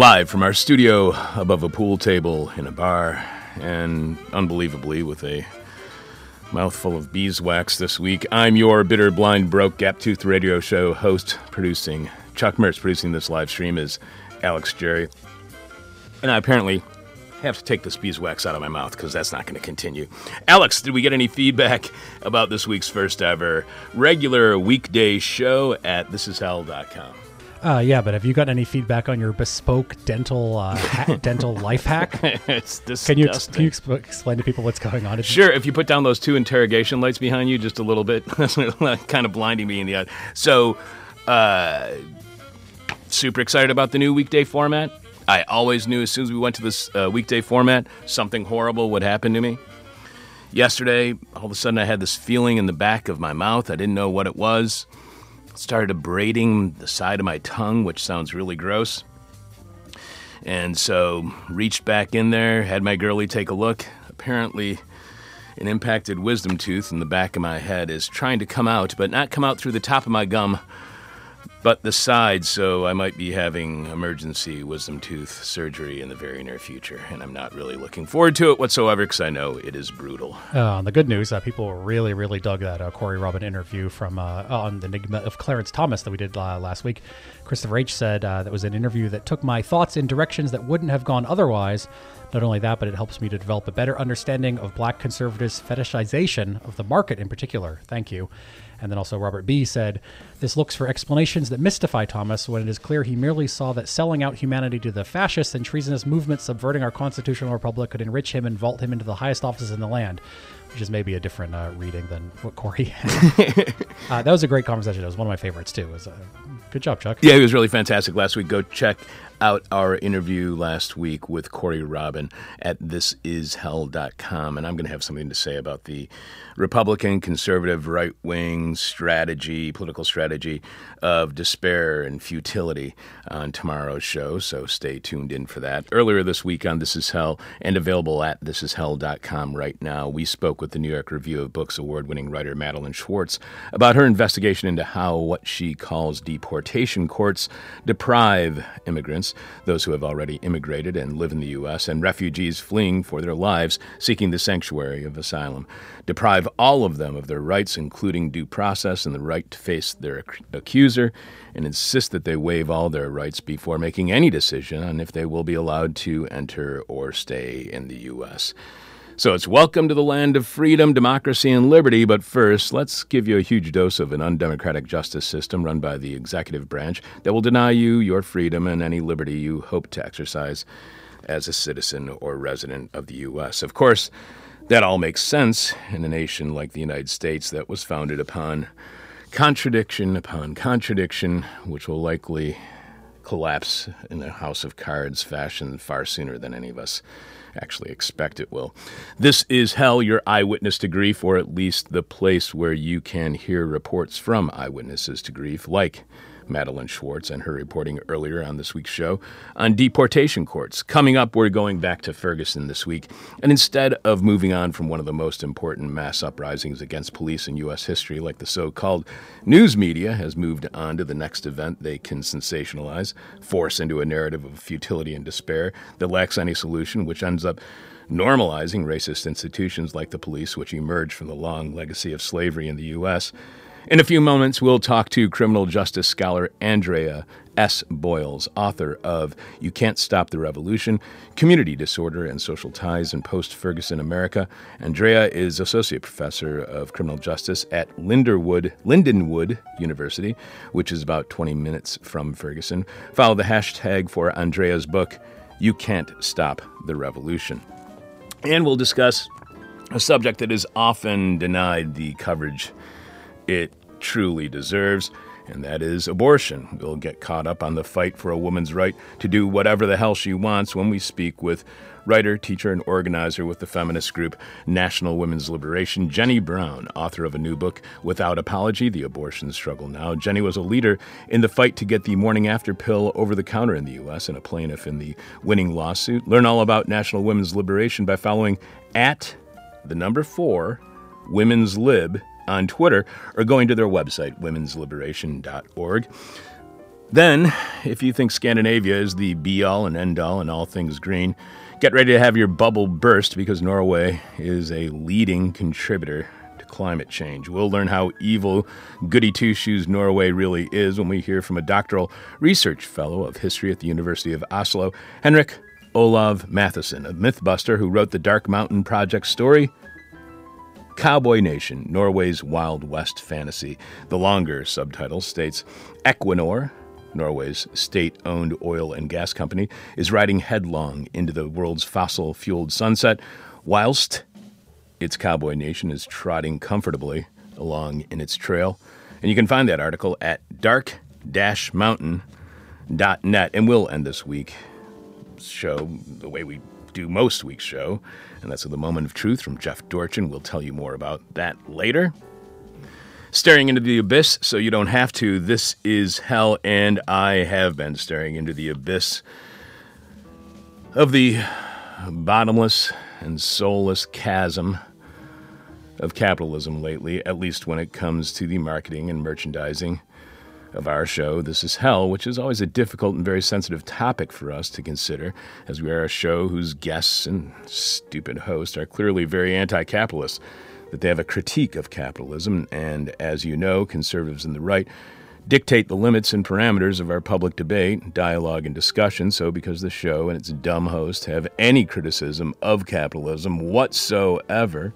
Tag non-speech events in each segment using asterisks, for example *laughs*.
Live from our studio above a pool table in a bar, and unbelievably with a mouthful of beeswax this week, I'm your bitter, blind, broke, gap toothed radio show host, producing Chuck Mertz. Producing this live stream is Alex Jerry. And I apparently have to take this beeswax out of my mouth because that's not going to continue. Alex, did we get any feedback about this week's first ever regular weekday show at thisishell.com? Uh, yeah, but have you gotten any feedback on your bespoke dental uh, ha- *laughs* dental life hack? it's disgusting. Can you ex- can you exp- explain to people what's going on? It's- Sure, if you put down those two interrogation lights behind you just a little bit, *laughs* that's kind of blinding me in the eye. So, uh, super excited about the new weekday format. I always knew as soon as we went to this uh, weekday format, something horrible would happen to me. Yesterday, all of a sudden, I had this feeling in the back of my mouth. I didn't know what it was. Started abrading the side of my tongue, which sounds really gross. And so, reached back in there, had my girlie take a look. Apparently, an impacted wisdom tooth in the back of my head is trying to come out, but not come out through the top of my gum, but the side. So I might be having emergency wisdom tooth surgery in the very near future, and I'm not really looking forward to it whatsoever because I know it is brutal. Uh, the good news, uh, people really, really dug that uh, Corey Robin interview from uh, on the Enigma of Clarence Thomas that we did uh, last week. Christopher H said uh, that was an interview that took my thoughts in directions that wouldn't have gone otherwise. Not only that, but it helps me to develop a better understanding of black conservatives' fetishization of the market in particular. Thank you. And then also Robert B. said, This looks for explanations that mystify Thomas when it is clear he merely saw that selling out humanity to the fascist and treasonous movements subverting our constitutional republic could enrich him and vault him into the highest offices in the land, which is maybe a different uh, reading than what Corey *laughs* had. *laughs* uh, that was a great conversation. It was one of my favorites, too. It was, uh, good job, Chuck. Yeah, he was really fantastic last week. Go check out our interview last week with Corey Robin at thisishell.com. And I'm going to have something to say about the Republican, conservative, right wing strategy, political strategy of despair and futility on tomorrow's show. So stay tuned in for that. Earlier this week on This Is Hell and available at thisishell.com right now, we spoke with the New York Review of Books award winning writer Madeleine Schwartz about her investigation into how what she calls deportation courts deprive immigrants, those who have already immigrated and live in the U.S., and refugees fleeing for their lives seeking the sanctuary of asylum, deprive all of them of their rights, including due process and the right to face their ac- accuser, and insist that they waive all their rights before making any decision on if they will be allowed to enter or stay in the U.S. So it's welcome to the land of freedom, democracy, and liberty. But first, let's give you a huge dose of an undemocratic justice system run by the executive branch that will deny you your freedom and any liberty you hope to exercise as a citizen or resident of the U.S. Of course, that all makes sense in a nation like the United States that was founded upon contradiction upon contradiction, which will likely collapse in a house of cards fashion far sooner than any of us actually expect it will. This is Hell, your eyewitness to grief, or at least the place where you can hear reports from eyewitnesses to grief, like Madeleine Schwartz and her reporting earlier on this week's show on deportation courts. Coming up, we're going back to Ferguson this week, and instead of moving on from one of the most important mass uprisings against police in U.S. history, like the so called news media has moved on to the next event they can sensationalize, force into a narrative of futility and despair that lacks any solution, which ends up normalizing racist institutions like the police, which emerged from the long legacy of slavery in the U.S. In a few moments, we'll talk to criminal justice scholar Andrea S. Boyles, author of You Can't Stop the Revolution Community Disorder and Social Ties in Post Ferguson America. Andrea is Associate Professor of Criminal Justice at Linderwood, Lindenwood University, which is about 20 minutes from Ferguson. Follow the hashtag for Andrea's book, You Can't Stop the Revolution. And we'll discuss a subject that is often denied the coverage it truly deserves, and that is abortion. We'll get caught up on the fight for a woman's right to do whatever the hell she wants when we speak with writer, teacher, and organizer with the feminist group National Women's Liberation, Jenny Brown, author of a new book, Without Apology The Abortion Struggle Now. Jenny was a leader in the fight to get the morning after pill over the counter in the U.S. and a plaintiff in the winning lawsuit. Learn all about National Women's Liberation by following at the number four Women's Lib on Twitter or going to their website, womensliberation.org. Then, if you think Scandinavia is the be all and end all in all things green, get ready to have your bubble burst because Norway is a leading contributor to climate change. We'll learn how evil goody two shoes Norway really is when we hear from a doctoral research fellow of history at the University of Oslo, Henrik Olav Mathiesen, a mythbuster who wrote the Dark Mountain Project story. Cowboy Nation, Norway's Wild West fantasy. The longer subtitle states Equinor, Norway's state owned oil and gas company, is riding headlong into the world's fossil fueled sunset, whilst its cowboy nation is trotting comfortably along in its trail. And you can find that article at dark-mountain.net. And we'll end this week's show the way we do most week's show, and that's the moment of truth from Jeff Dorchen. We'll tell you more about that later. Staring into the abyss so you don't have to. This is hell, and I have been staring into the abyss of the bottomless and soulless chasm of capitalism lately, at least when it comes to the marketing and merchandising of our show, This Is Hell, which is always a difficult and very sensitive topic for us to consider, as we are a show whose guests and stupid hosts are clearly very anti capitalist, that they have a critique of capitalism, and as you know, conservatives and the right dictate the limits and parameters of our public debate, dialogue, and discussion. So, because the show and its dumb host have any criticism of capitalism whatsoever,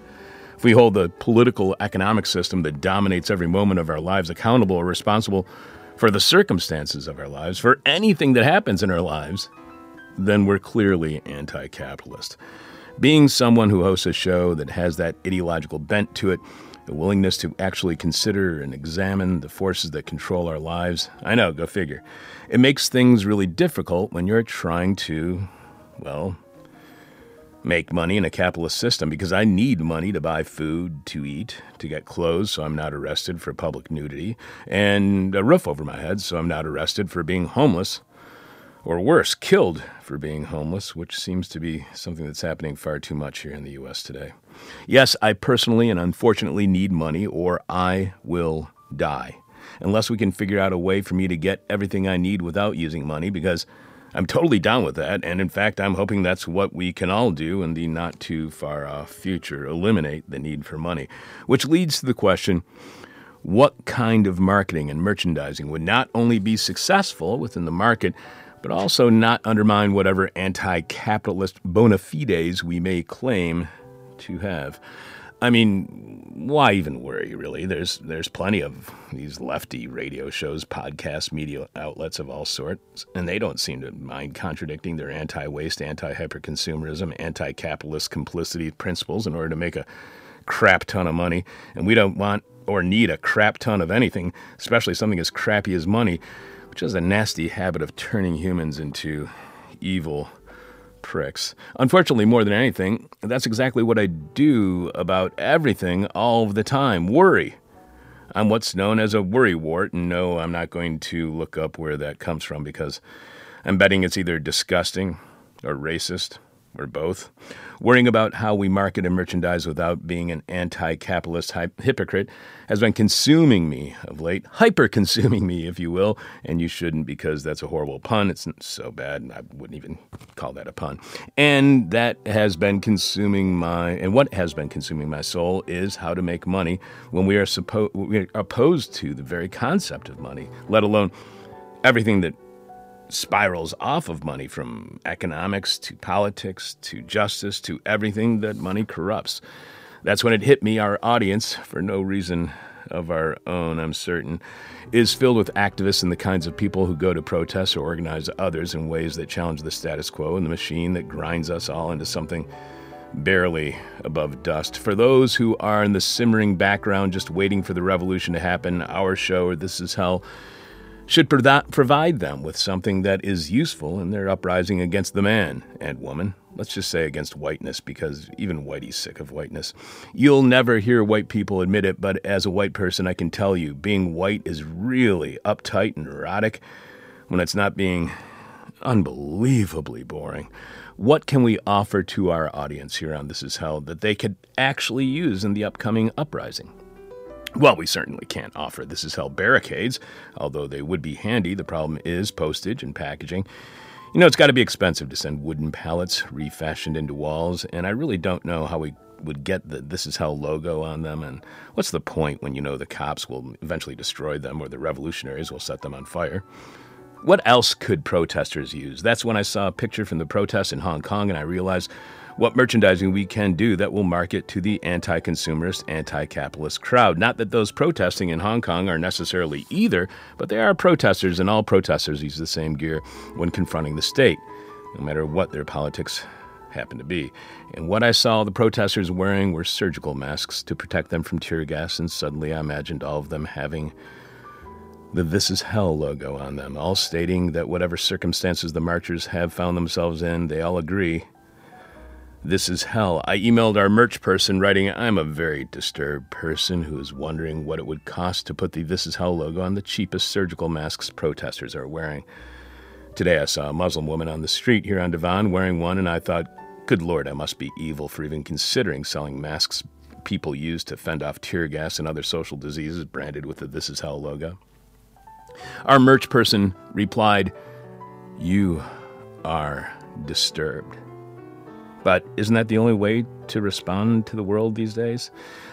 if we hold the political economic system that dominates every moment of our lives accountable or responsible for the circumstances of our lives, for anything that happens in our lives, then we're clearly anti capitalist. Being someone who hosts a show that has that ideological bent to it, the willingness to actually consider and examine the forces that control our lives, I know, go figure. It makes things really difficult when you're trying to, well, make money in a capitalist system because I need money to buy food, to eat, to get clothes so I'm not arrested for public nudity, and a roof over my head so I'm not arrested for being homeless, or worse, killed for being homeless, which seems to be something that's happening far too much here in the U.S. today. Yes, I personally and unfortunately need money, or I will die. Unless we can figure out a way for me to get everything I need without using money, because I'm totally down with that, and in fact, I'm hoping that's what we can all do in the not too far off future eliminate the need for money. Which leads to the question what kind of marketing and merchandising would not only be successful within the market, but also not undermine whatever anti capitalist bona fides we may claim to have? I mean, why even worry, really? There's there's plenty of these lefty radio shows, podcasts, media outlets of all sorts, and they don't seem to mind contradicting their anti-waste, anti-hyperconsumerism, anti-capitalist complicity principles in order to make a crap ton of money. And we don't want or need a crap ton of anything, especially something as crappy as money, which has a nasty habit of turning humans into evil pricks. Unfortunately, more than anything, that's exactly what I do about everything all the time worry. I'm what's known as a worrywart, and no, I'm not going to look up where that comes from because I'm betting it's either disgusting or racist or both. Worrying about how we market and merchandise without being an anti capitalist hypocrite has been consuming me of late, hyper consuming *laughs* me, if you will, and you shouldn't because that's a horrible pun. It's so bad, and I wouldn't even call that a pun. And that has been consuming my, and what has been consuming my soul is how to make money when we are, suppo- we are opposed to the very concept of money, let alone everything that spirals off of money from economics to politics to justice to everything that money corrupts. That's when it hit me. Our audience, for no reason of our own, I'm certain, is filled with activists and the kinds of people who go to protests or organize others in ways that challenge the status quo and the machine that grinds us all into something barely above dust. For those who are in the simmering background just waiting for the revolution to happen, our show, or This Is Hell, should provide them with something that is useful in their uprising against the man and woman. Let's just say against whiteness, because even Whitey's sick of whiteness. You'll never hear white people admit it, but as a white person, I can tell you being white is really uptight and neurotic when it's not being unbelievably boring. What can we offer to our audience here on This Is Hell that they could actually use in the upcoming uprising? Well, we certainly can't offer This Is Hell barricades, although they would be handy. The problem is postage and packaging. You know, it's got to be expensive to send wooden pallets refashioned into walls, and I really don't know how we would get the This Is Hell logo on them. And what's the point when you know the cops will eventually destroy them or the revolutionaries will set them on fire? What else could protesters use? That's when I saw a picture from the protests in Hong Kong and I realized what merchandising we can do that will market to the anti consumerist, anti capitalist crowd. Not that those protesting in Hong Kong are necessarily either, but they are protesters, and all protesters use the same gear when confronting the state, no matter what their politics happen to be. And what I saw the protesters wearing were surgical masks to protect them from tear gas, and suddenly I imagined all of them having the This Is Hell logo on them, all stating that whatever circumstances the marchers have found themselves in, they all agree this is hell. I emailed our merch person writing, I'm a very disturbed person who is wondering what it would cost to put the This is Hell logo on the cheapest surgical masks protesters are wearing. Today I saw a Muslim woman on the street here on Devon wearing one, and I thought, good lord, I must be evil for even considering selling masks people use to fend off tear gas and other social diseases branded with the This is Hell logo. Our merch person replied, You are disturbed. But isn't that the only way to respond to the world these days?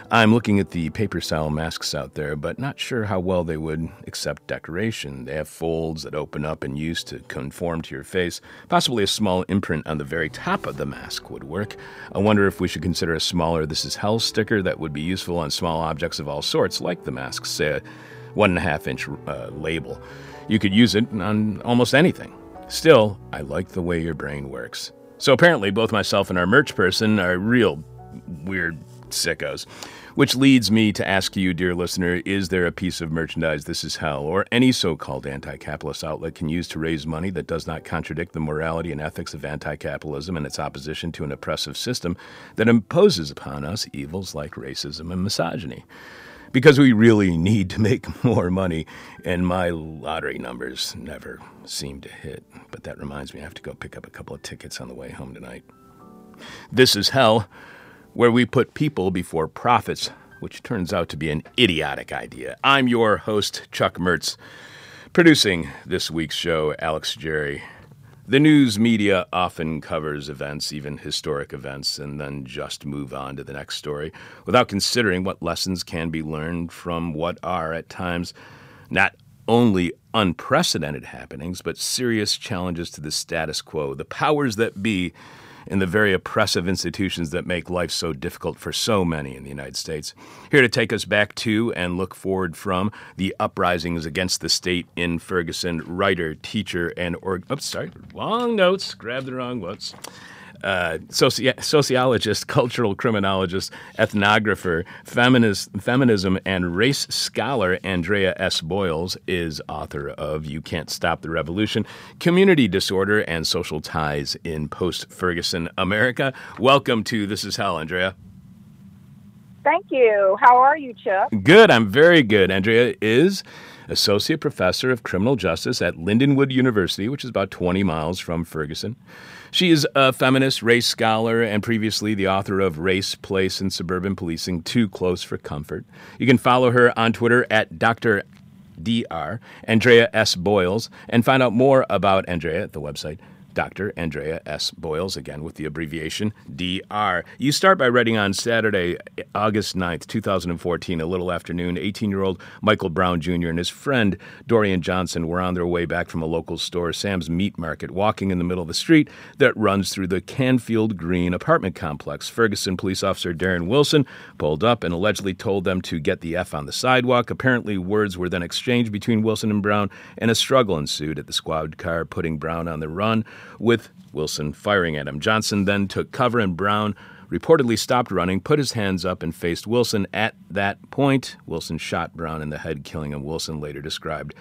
I'm looking at the paper style masks out there, but not sure how well they would accept decoration. They have folds that open up and use to conform to your face. Possibly a small imprint on the very top of the mask would work. I wonder if we should consider a smaller This Is Hell sticker that would be useful on small objects of all sorts, like the masks, say a one and a half inch uh, label. You could use it on almost anything. Still, I like the way your brain works. So apparently, both myself and our merch person are real weird sickos. Which leads me to ask you, dear listener, is there a piece of merchandise This Is Hell or any so called anti capitalist outlet can use to raise money that does not contradict the morality and ethics of anti capitalism and its opposition to an oppressive system that imposes upon us evils like racism and misogyny? Because we really need to make *laughs* more money, and my lottery numbers never seem to hit. But that reminds me, I have to go pick up a couple of tickets on the way home tonight. This is hell, where we put people before profits, which turns out to be an idiotic idea. I'm your host, Chuck Mertz. Producing this week's show, Alex Jerry. The news media often covers events, even historic events, and then just move on to the next story without considering what lessons can be learned from what are, at times, not only unprecedented happenings, but serious challenges to the status quo. The powers that be in the very oppressive institutions that make life so difficult for so many in the United States. Here to take us back to and look forward from the uprisings against the state in Ferguson, writer, teacher, and or oops, sorry, wrong notes, grab the wrong notes uh, soci- sociologist, *laughs* cultural criminologist, ethnographer, feminist, feminism, and race scholar Andrea S. Boyles is author of You Can't Stop the Revolution Community Disorder and Social Ties in Post Ferguson America. Welcome to This Is Hell, Andrea. Thank you. How are you, Chuck? Good. I'm very good. Andrea is associate professor of criminal justice at Lindenwood University, which is about 20 miles from Ferguson. She is a feminist, race scholar, and previously the author of Race, Place, and Suburban Policing Too Close for Comfort. You can follow her on Twitter at Dr. Dr. Andrea S. Boyles and find out more about Andrea at the website Dr. Andrea S. Boyles, again with the abbreviation DR. You start by writing on Saturday, August 9th, 2014, a little afternoon. 18 year old Michael Brown Jr. and his friend Dorian Johnson were on their way back from a local store, Sam's Meat Market, walking in the middle of the street that runs through the Canfield Green apartment complex. Ferguson police officer Darren Wilson pulled up and allegedly told them to get the F on the sidewalk. Apparently, words were then exchanged between Wilson and Brown, and a struggle ensued at the squad car, putting Brown on the run with Wilson firing at him. Johnson then took cover, and Brown reportedly stopped running, put his hands up, and faced Wilson. At that point, Wilson shot Brown in the head, killing him. Wilson later described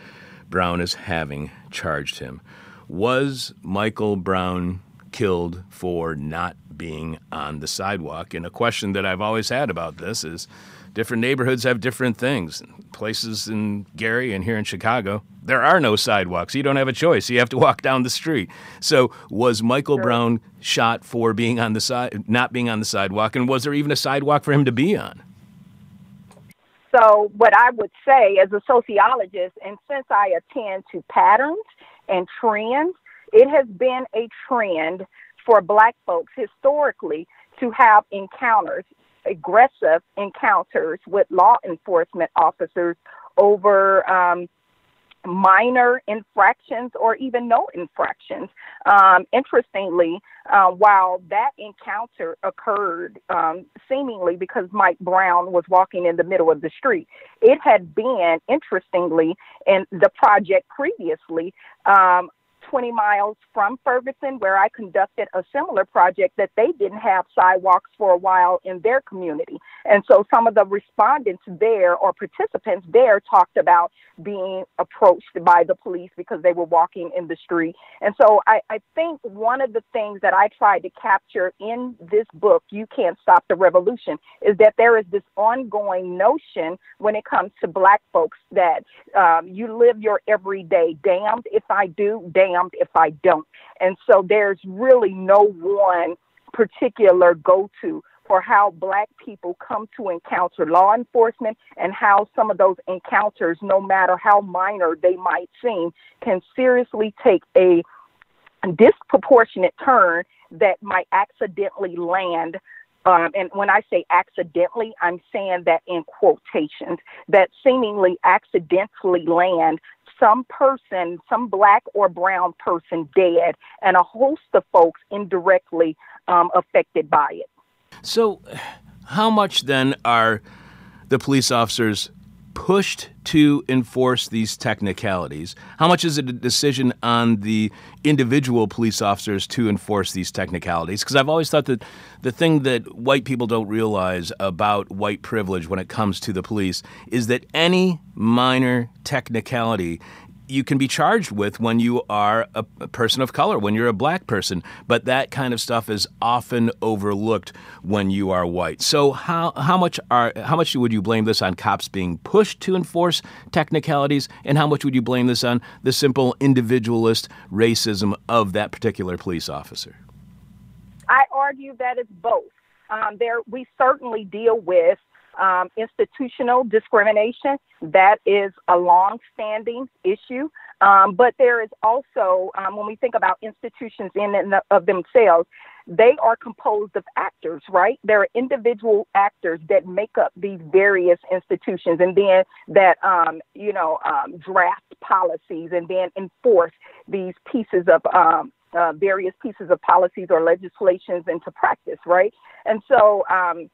Brown as having charged him. Was Michael Brown killed for not being on the sidewalk? And a question that I've always had about this is different neighborhoods have different things. Places in Gary and here in Chicago, there are no sidewalks. You don't have a choice. You have to *laughs* walk down the street. So, was Michael sure. Brown shot for being on the side, not being on the sidewalk, and was there even a sidewalk for him to be on? so, what I would say as a sociologist, and since I attend to patterns and trends, it has been a trend for Black folks historically to have encounters, aggressive encounters with law enforcement officers over um, minor infractions or even no infractions. Um, interestingly, uh, while that encounter occurred um, seemingly because Mike Brown was walking in the middle of the street, it had been, interestingly, in the project previously, um, 20 miles from Ferguson, where I conducted a similar project that they didn't have sidewalks for a while in their community. And so some of the respondents there or participants there talked about being approached by the police because they were walking in the street. And so I, I think one of the things that I tried to capture in this book, You Can't Stop the Revolution, is that there is this ongoing notion when it comes to Black folks that um, you live your everyday damned if I do, damned if I don't. And so there's really no one particular go to for how Black people come to encounter law enforcement and how some of those encounters, no matter how minor they might seem, can seriously take a disproportionate turn that might accidentally land um, and when I say accidentally, I'm saying that in quotations, that seemingly accidentally land some person, some black or brown person dead, and a host of folks indirectly um, affected by it. So, how much then are the police officers pushed to enforce these technicalities? How much is it a decision on the individual police officers to enforce these technicalities? Because I've always thought that the thing that white people don't realize about white privilege when it comes to the police is that any minor technicality you can be charged with when you are a, a, person of color, when you're a black person. But that kind of stuff is often overlooked when you are white. So how how much are how much would you blame this on cops being pushed to enforce technicalities, and how much would you blame this on the simple individualist racism of that particular police officer? I argue that it's both. Um, there, we certainly deal with um, institutional discrimination, that is a long-standing issue. Um, but there is also, um, when we think about institutions in and of themselves, they are composed of actors, right? There are individual actors that make up these various institutions and then that, um, you know, um, draft policies and then enforce these pieces of um, uh, various pieces of policies or legislations into practice, right? And so, um,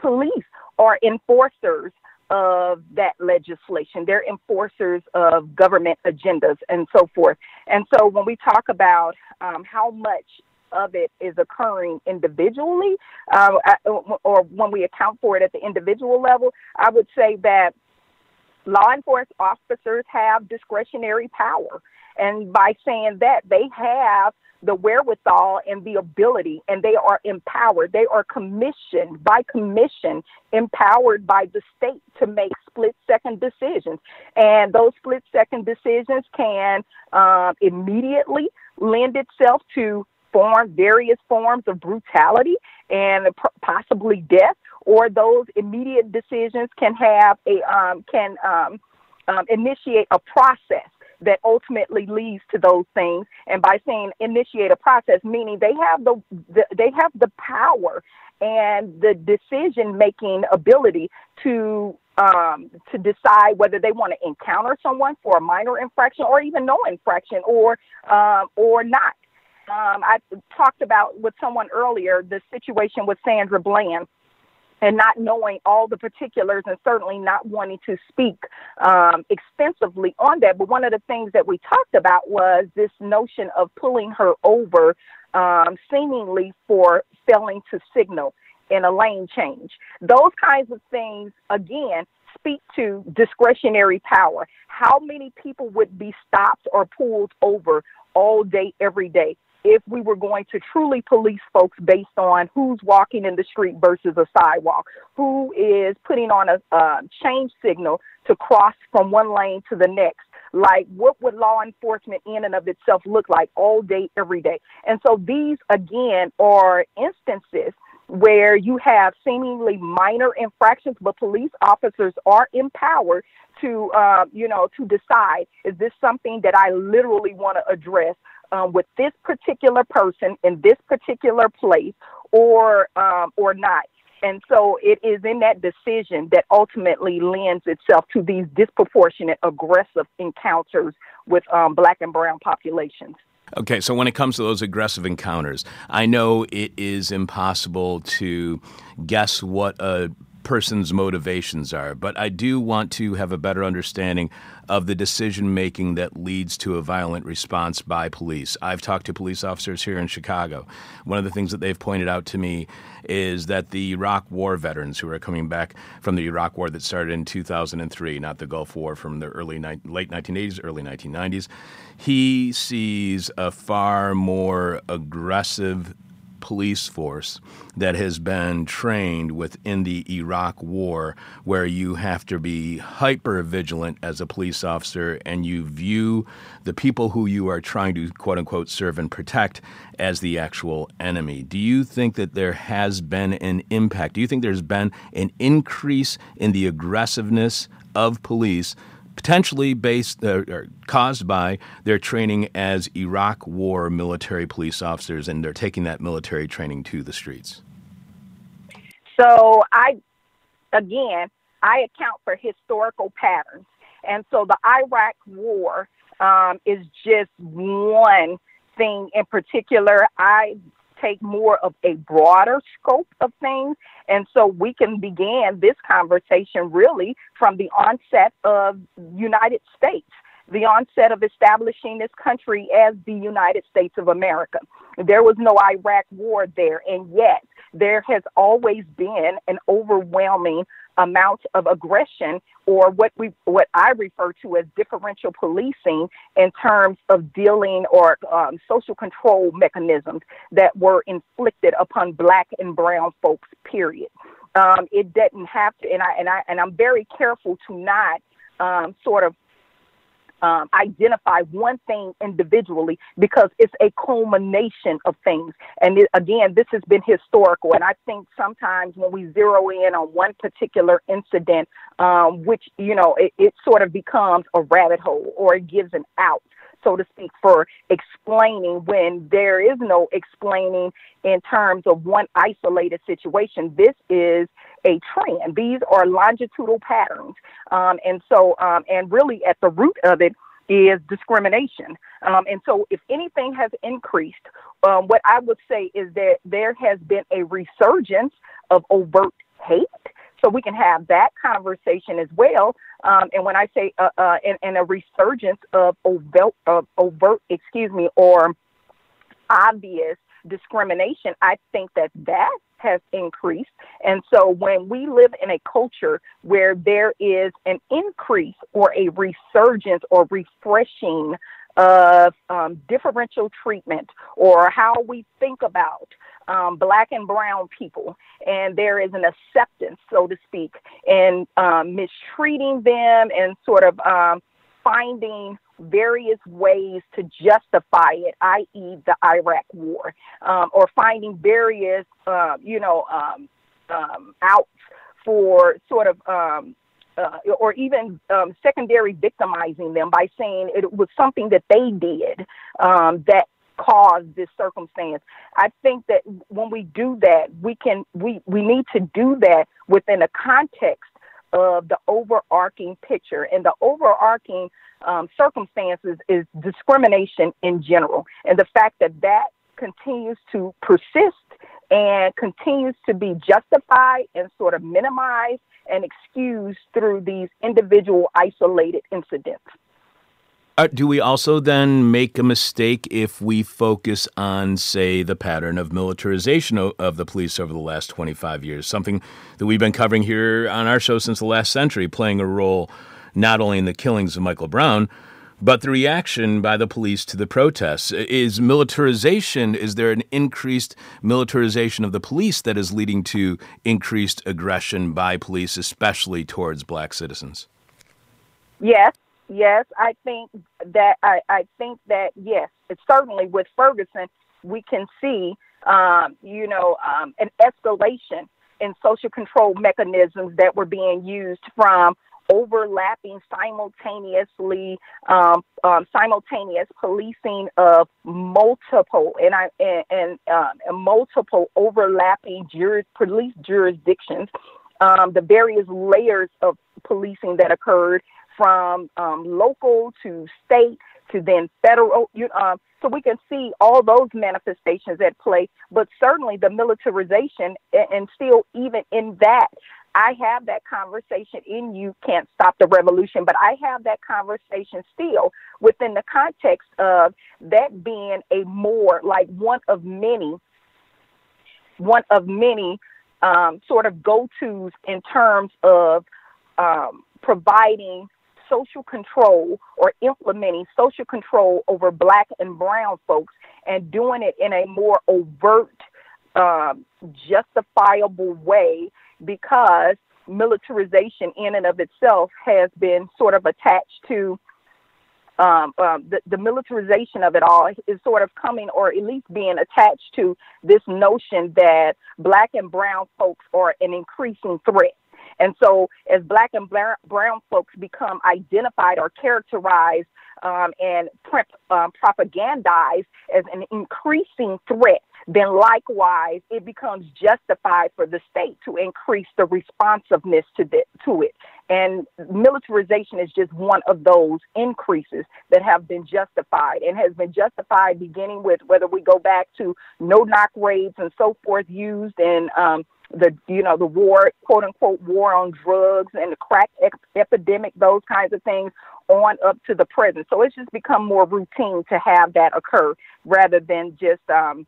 police are enforcers of that legislation. They're enforcers of government agendas and so forth. And so when we talk about um, how much of it is occurring individually, uh, or when we account for it at the individual level, I would say that law enforcement officers have discretionary power. And by saying that, they have the wherewithal and the ability, and they are empowered. They are commissioned by commission, empowered by the state to make split second decisions. And those split second decisions can um, immediately lend itself to form various forms of brutality and possibly death, or those immediate decisions can have a um, can um, um, initiate a process that ultimately leads to those things. And by saying initiate a process, meaning they have the, the they have the power and the decision making ability to um, to decide whether they want to encounter someone for a minor infraction or even no infraction or um, or not. Um, I talked about with someone earlier the situation with Sandra Bland and not knowing all the particulars and certainly not wanting to speak um, extensively on that. But one of the things that we talked about was this notion of pulling her over um, seemingly for failing to signal in a lane change. Those kinds of things, again, speak to discretionary power. How many people would be stopped or pulled over all day, every day if we were going to truly police folks based on who's walking in the street versus a sidewalk, who is putting on a uh, change signal to cross from one lane to the next. Like, what would law enforcement in and of itself look like all day, every day? And so these, again, are instances where you have seemingly minor infractions, but police officers are empowered to, uh, you know, to decide is this something that I literally want to address um, with this particular person in this particular place, or um, or not. And so it is in that decision that ultimately lends itself to these disproportionate aggressive encounters with um, black and brown populations. Okay, so when it comes to those aggressive encounters, I know it is impossible to guess what a person's motivations are, but I do want to have a better understanding of the decision making that leads to a violent response by police. I've talked to police officers here in Chicago. One of the things that they've pointed out to me is that the Iraq War veterans who are coming back from the Iraq War that started in 2003, not the Gulf War from the early ni- late 1980s, early 1990s, he sees a far more aggressive police force that has been trained within the Iraq war, where you have to be hyper vigilant as a police officer and you view the people who you are trying to quote unquote serve and protect as the actual enemy. Do you think that there has been an impact? Do you think there's been an increase in the aggressiveness of police? Potentially based uh, or caused by their training as Iraq War military police officers, and they're taking that military training to the streets. So I, again, I account for historical patterns, and so the Iraq War um, is just one thing in particular. I take more of a broader scope of things. And so we can begin this conversation really from the onset of United States, the onset of establishing this country as the United States of America. There was no Iraq war there, and yet there has always been an overwhelming amount of aggression or what we what I refer to as differential policing in terms of dealing or um, social control mechanisms that were inflicted upon black and brown folks period. Um, it didn't have to and I and I and I'm very careful to not um, sort of um, identify one thing individually because it's a culmination of things. And it, again, this has been historical. And I think sometimes when we zero in on one particular incident, um, which, you know, it, it sort of becomes a rabbit hole or it gives an out so to speak, for explaining when there is no explaining in terms of one isolated situation. This is a trend. These are longitudinal patterns. Um, and so, um, and really at the root of it is discrimination. Um, and so, if anything has increased, um, what I would say is that there has been a resurgence of overt hate. So we can have that conversation as well. Um, and when I say uh, uh, and, and, a resurgence of overt, of overt, excuse me, or obvious discrimination, I think that that has increased. And so when we live in a culture where there is an increase or a resurgence or refreshing of um, differential treatment or how we think about um, black and brown people, and there is an acceptance, so to speak, in um, mistreating them and sort of um, finding various ways to justify it, i.e., the Iraq War, um, or finding various, uh, you know, um, um, outs for sort of, um, uh, or even um, secondary victimizing them by saying it was something that they did that caused this circumstance. I think that when we do that, we can we we need to do that within a context of the overarching picture. And the overarching um, circumstances is discrimination in general. And the fact that that continues to persist and continues to be justified and sort of minimized and excused through these individual isolated incidents. Uh, do we also then make a mistake if we focus on, say, the pattern of militarization of the police over the last 25 years? Something that we've been covering here on our show since the last century, playing a role not only in the killings of Michael Brown, but the reaction by the police to the protests. Is militarization, is there an increased militarization of the police that is leading to increased aggression by police, especially towards black citizens? Yes, yes, I think that I, I think that yes, it's certainly with Ferguson, we can see um, you know, um, an escalation in social control mechanisms that were being used from overlapping simultaneously um, um, simultaneous policing of multiple and I and, and, um, multiple overlapping police jurisdictions, um, the various layers of policing that occurred from um, local to state to then federal. You, uh, so we can see all those manifestations at play, but certainly the militarization, and still even in that, I have that conversation in You Can't Stop the Revolution, but I have that conversation still within the context of that being a more like one of many, one of many um, sort of go tos in terms of um, providing social control or implementing social control over black and brown folks and doing it in a more overt, um, justifiable way because militarization in and of itself has been sort of attached to um, um, the, the, militarization of it all is sort of coming or at least being attached to this notion that black and brown folks are an increasing threat. And so, as black and brown folks become identified or characterized um, and um, propagandized as an increasing threat, then likewise it becomes justified for the state to increase the responsiveness to, the, to it. And militarization is just one of those increases that have been justified and has been justified beginning with whether we go back to no knock raids and so forth used in um, the you know the war quote unquote war on drugs and the crack epidemic those kinds of things on up to the present so it's just become more routine to have that occur rather than just um,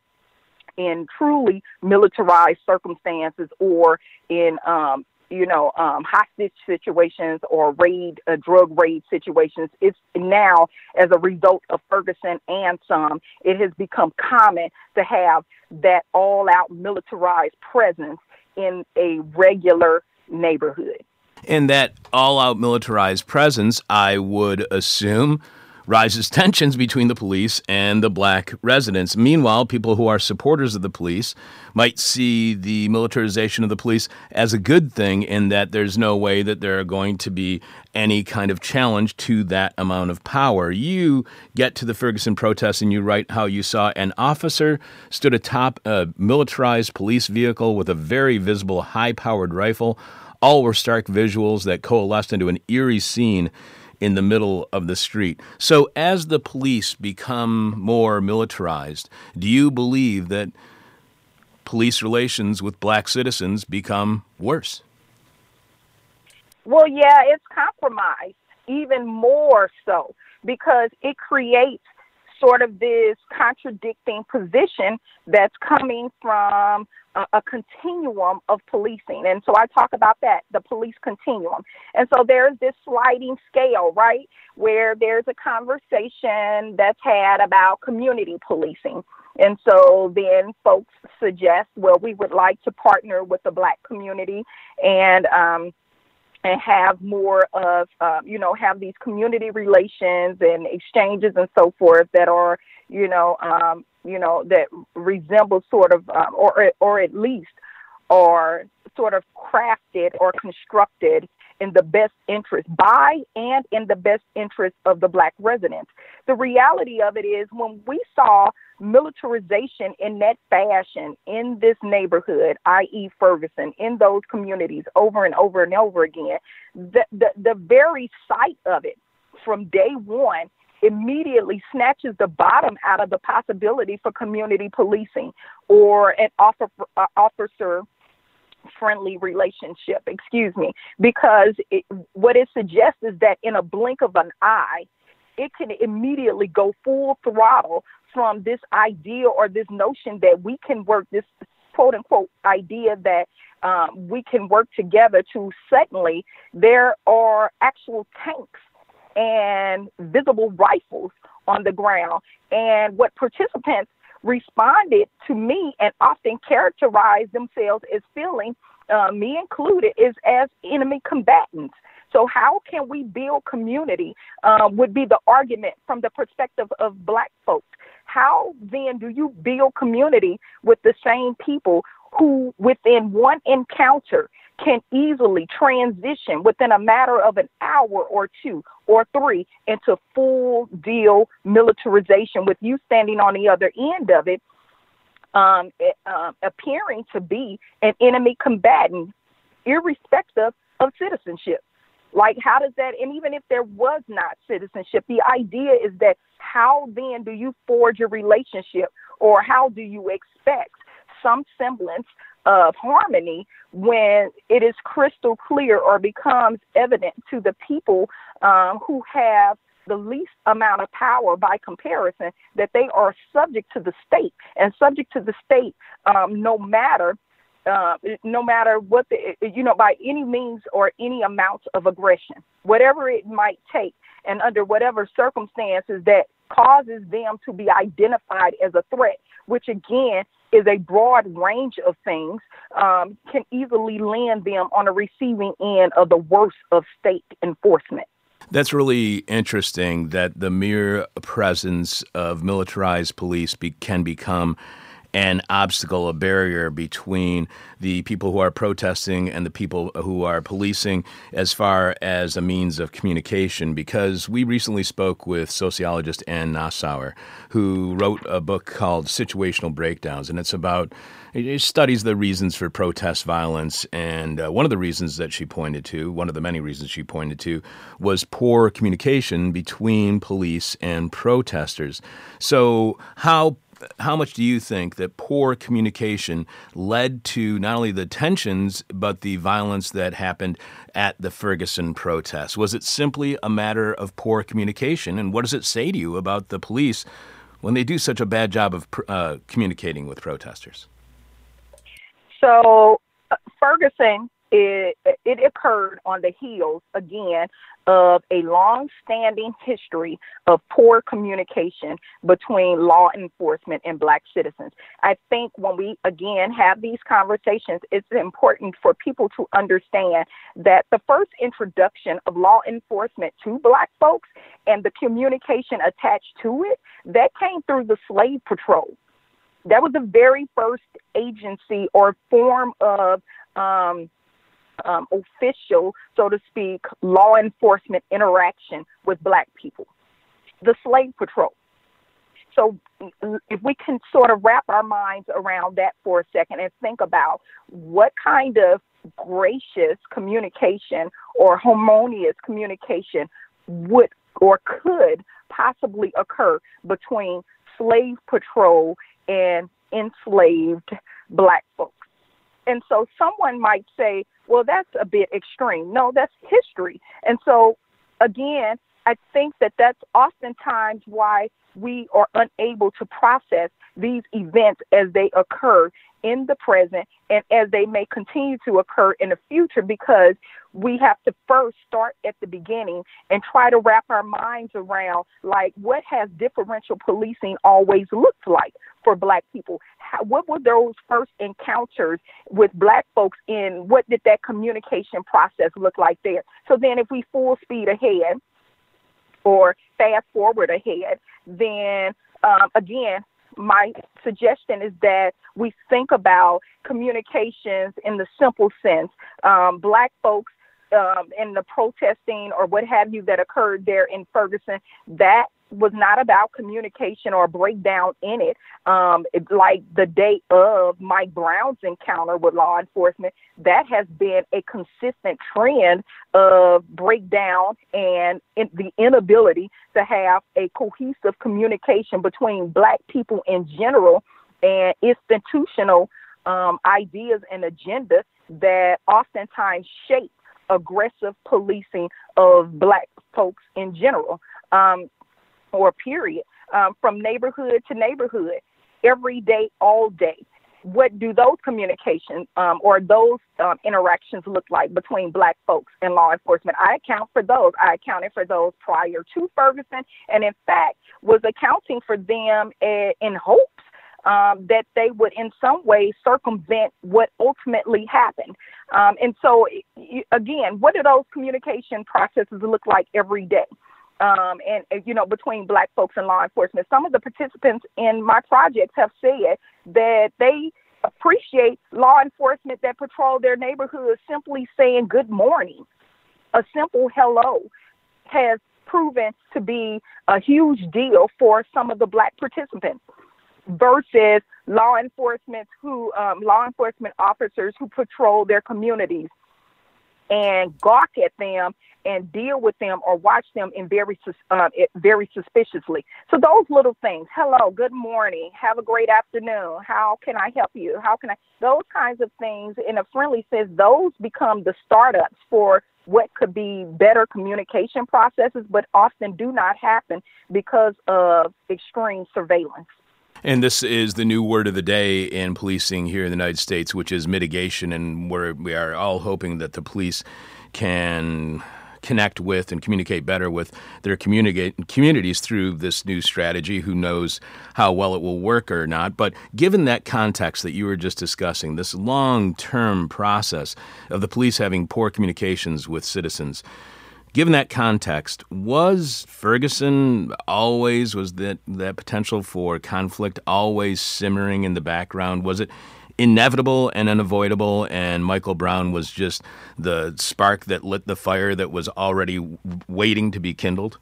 in truly militarized circumstances or in um, you know, um, hostage situations or raid, uh, drug raid situations. It's now, as a result of Ferguson and some, it has become common to have that all out militarized presence in a regular neighborhood. And that all out militarized presence, I would assume, rises tensions between the police and the black residents. Meanwhile, people who are supporters of the police might see the militarization of the police as a good thing in that there's no way that there are going to be any kind of challenge to that amount of power. You get to the Ferguson protests and you write how you saw an officer stood atop a militarized police vehicle with a very visible high powered rifle. All were stark visuals that coalesced into an eerie scene in the middle of the street. So, as the police become more militarized, do you believe that police relations with black citizens become worse? Well, yeah, it's compromised even more so because it creates sort of this contradicting position that's coming from a, continuum of policing. And so I talk about that, the police continuum. And so there's this sliding scale, right, where there's a conversation that's had about community policing. And so then folks suggest, well, we would like to partner with the black community and um, and have more of, uh, you know, have these community relations and exchanges and so forth that are, you know, um, you know, that resemble sort of, um, or or at least are sort of crafted or constructed in the best interest by and in the best interest of the black residents. The reality of it is when we saw militarization in that fashion in this neighborhood, i.e. Ferguson, in those communities over and over and over again, the, the, the very sight of it from day one immediately snatches the bottom out of the possibility for community policing or an uh, officer friendly relationship, excuse me, because it, what it suggests is that in a blink of an eye, it can immediately go full throttle from this idea or this notion that we can work this quote unquote idea that um, we can work together to suddenly there are actual tanks and visible rifles on the ground. And what participants responded to me and often characterized themselves as feeling, uh, me included, is as enemy combatants. So, how can we build community? Um, would be the argument from the perspective of Black folks. how then do you build community with the same people who, within one encounter, can easily transition within a matter of an hour or two or three into full deal militarization with you standing on the other end of it, um, uh, appearing to be an enemy combatant, irrespective of citizenship. Like, how does that, and even if there was not citizenship, the idea is that how then do you forge a relationship or how do you expect some semblance of harmony when it is crystal clear or becomes evident to the people um, who have the least amount of power by comparison that they are subject to the state. And subject to the state um, no matter uh, no matter what the you know by any means or any amount of aggression whatever it might take and under whatever circumstances that causes them to be identified as a threat which again is a broad range of things, um, can easily land them on the receiving end of the worst of state enforcement. That's really interesting that the mere presence of militarized police be, can become an obstacle, a barrier between the people who are protesting and the people who are policing as far as a means of communication. Because we recently spoke with sociologist Anne Nassauer, who wrote a book called Situational Breakdowns, and it's about it studies the reasons for protest violence. And uh, one of the reasons that she pointed to, one of the many reasons she pointed to, was poor communication between police and protesters. So, how how much do you think that poor communication led to not only the tensions, but the violence that happened at the Ferguson protests? Was it simply a matter of poor communication? And what does it say to you about the police when they do such a bad job of uh, communicating with protesters? So, uh, Ferguson, it, it occurred on the heels again of a long-standing history of poor communication between law enforcement and black citizens. I think when we again have these conversations, it's important for people to understand that the first introduction of law enforcement to black folks and the communication attached to it, that came through the slave patrol. That was the very first agency or form of um, um, official, so to speak, law enforcement interaction with black people. The slave patrol. So, if we can sort of wrap our minds around that for a second and think about what kind of gracious communication or harmonious communication would or could possibly occur between slave patrol and enslaved black folks. And so someone might say, well, that's a bit extreme. No, that's history. And so, again, I think that that's oftentimes why we are unable to process these events as they occur in the present and as they may continue to occur in the future because we have to first start at the beginning and try to wrap our minds around like what has differential policing always looked like for black people? How, what were those first encounters with black folks in? What did that communication process look like there? So then if we full speed ahead or fast forward ahead then um, again my suggestion is that we think about communications in the simple sense. Um, black folks um, in the protesting or what have you that occurred there in Ferguson, that was not about communication or breakdown in it. Um, it, like the day of Mike Brown's encounter with law enforcement, that has been a consistent trend of breakdown and in the inability to have a cohesive communication between Black people in general and institutional um, ideas and agendas that oftentimes shape aggressive policing of Black folks in general. Um, or period, um, from neighborhood to neighborhood, every day, all day. What do those communications um, or those um, interactions look like between black folks and law enforcement? I account for those. I accounted for those prior to Ferguson, and in fact, was accounting for them in hopes um, that they would in some way circumvent what ultimately happened. Um, and so, again, what do those communication processes look like every day? um, and you know between black folks and law enforcement. Some of the participants in my projects have said that they appreciate law enforcement that patrol their neighborhoods simply saying good morning. A simple hello has proven to be a huge deal for some of the black participants versus law enforcement who um, law enforcement officers who patrol their communities and gawk at them and deal with them or watch them in very uh, very suspiciously. So those little things. Hello, good morning. Have a great afternoon. How can I help you? How can I? Those kinds of things in a friendly sense. Those become the startups for what could be better communication processes, but often do not happen because of extreme surveillance. And this is the new word of the day in policing here in the United States, which is mitigation. And we're, we are all hoping that the police can connect with and communicate better with their communities through this new strategy. Who knows how well it will work or not? But given that context that you were just discussing, this long term process of the police having poor communications with citizens, given that context, was Ferguson always was that that potential for conflict always simmering in the background? Was it inevitable and unavoidable, and Michael Brown was just the spark that lit the fire that was already waiting to be kindled?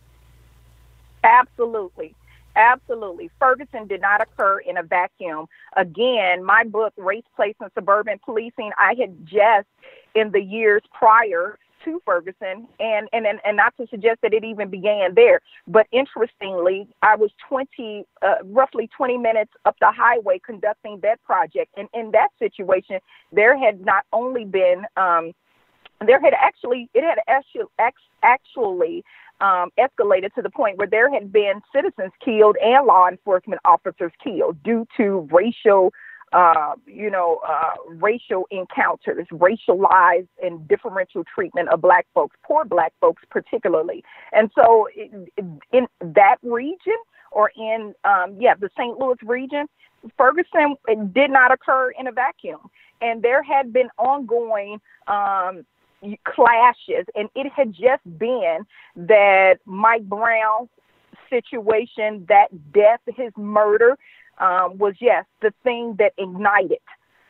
Absolutely. Absolutely. Ferguson did not occur in a vacuum. Again, my book, Race, Place, and Suburban Policing, I had just in the years prior to Ferguson, and, and, and, and not to suggest that it even began there. But interestingly, I was 20, uh, roughly 20 minutes up the highway conducting that project. And in that situation, there had not only been, um, there had actually, it had actually, actually um, escalated to the point where there had been citizens killed and law enforcement officers killed due to racial uh, you know, uh, racial encounters, racialized and differential treatment of black folks, poor black folks particularly. And so in, that region or in, um, yeah, the St. Louis region, Ferguson did not occur in a vacuum. And there had been ongoing um, clashes, and it had just been that Mike Brown situation, that death, his murder, um, was yes, the thing that ignited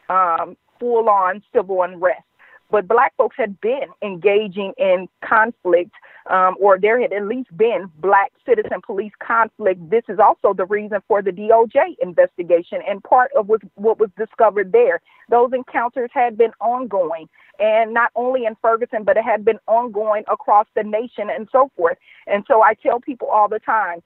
um, full on civil unrest. But black folks had been engaging in conflict, um, or there had at least been black citizen police conflict. This is also the reason for the DOJ investigation and part of what, what was discovered there. Those encounters had been ongoing, and not only in Ferguson, but it had been ongoing across the nation and so forth. And so I tell people all the time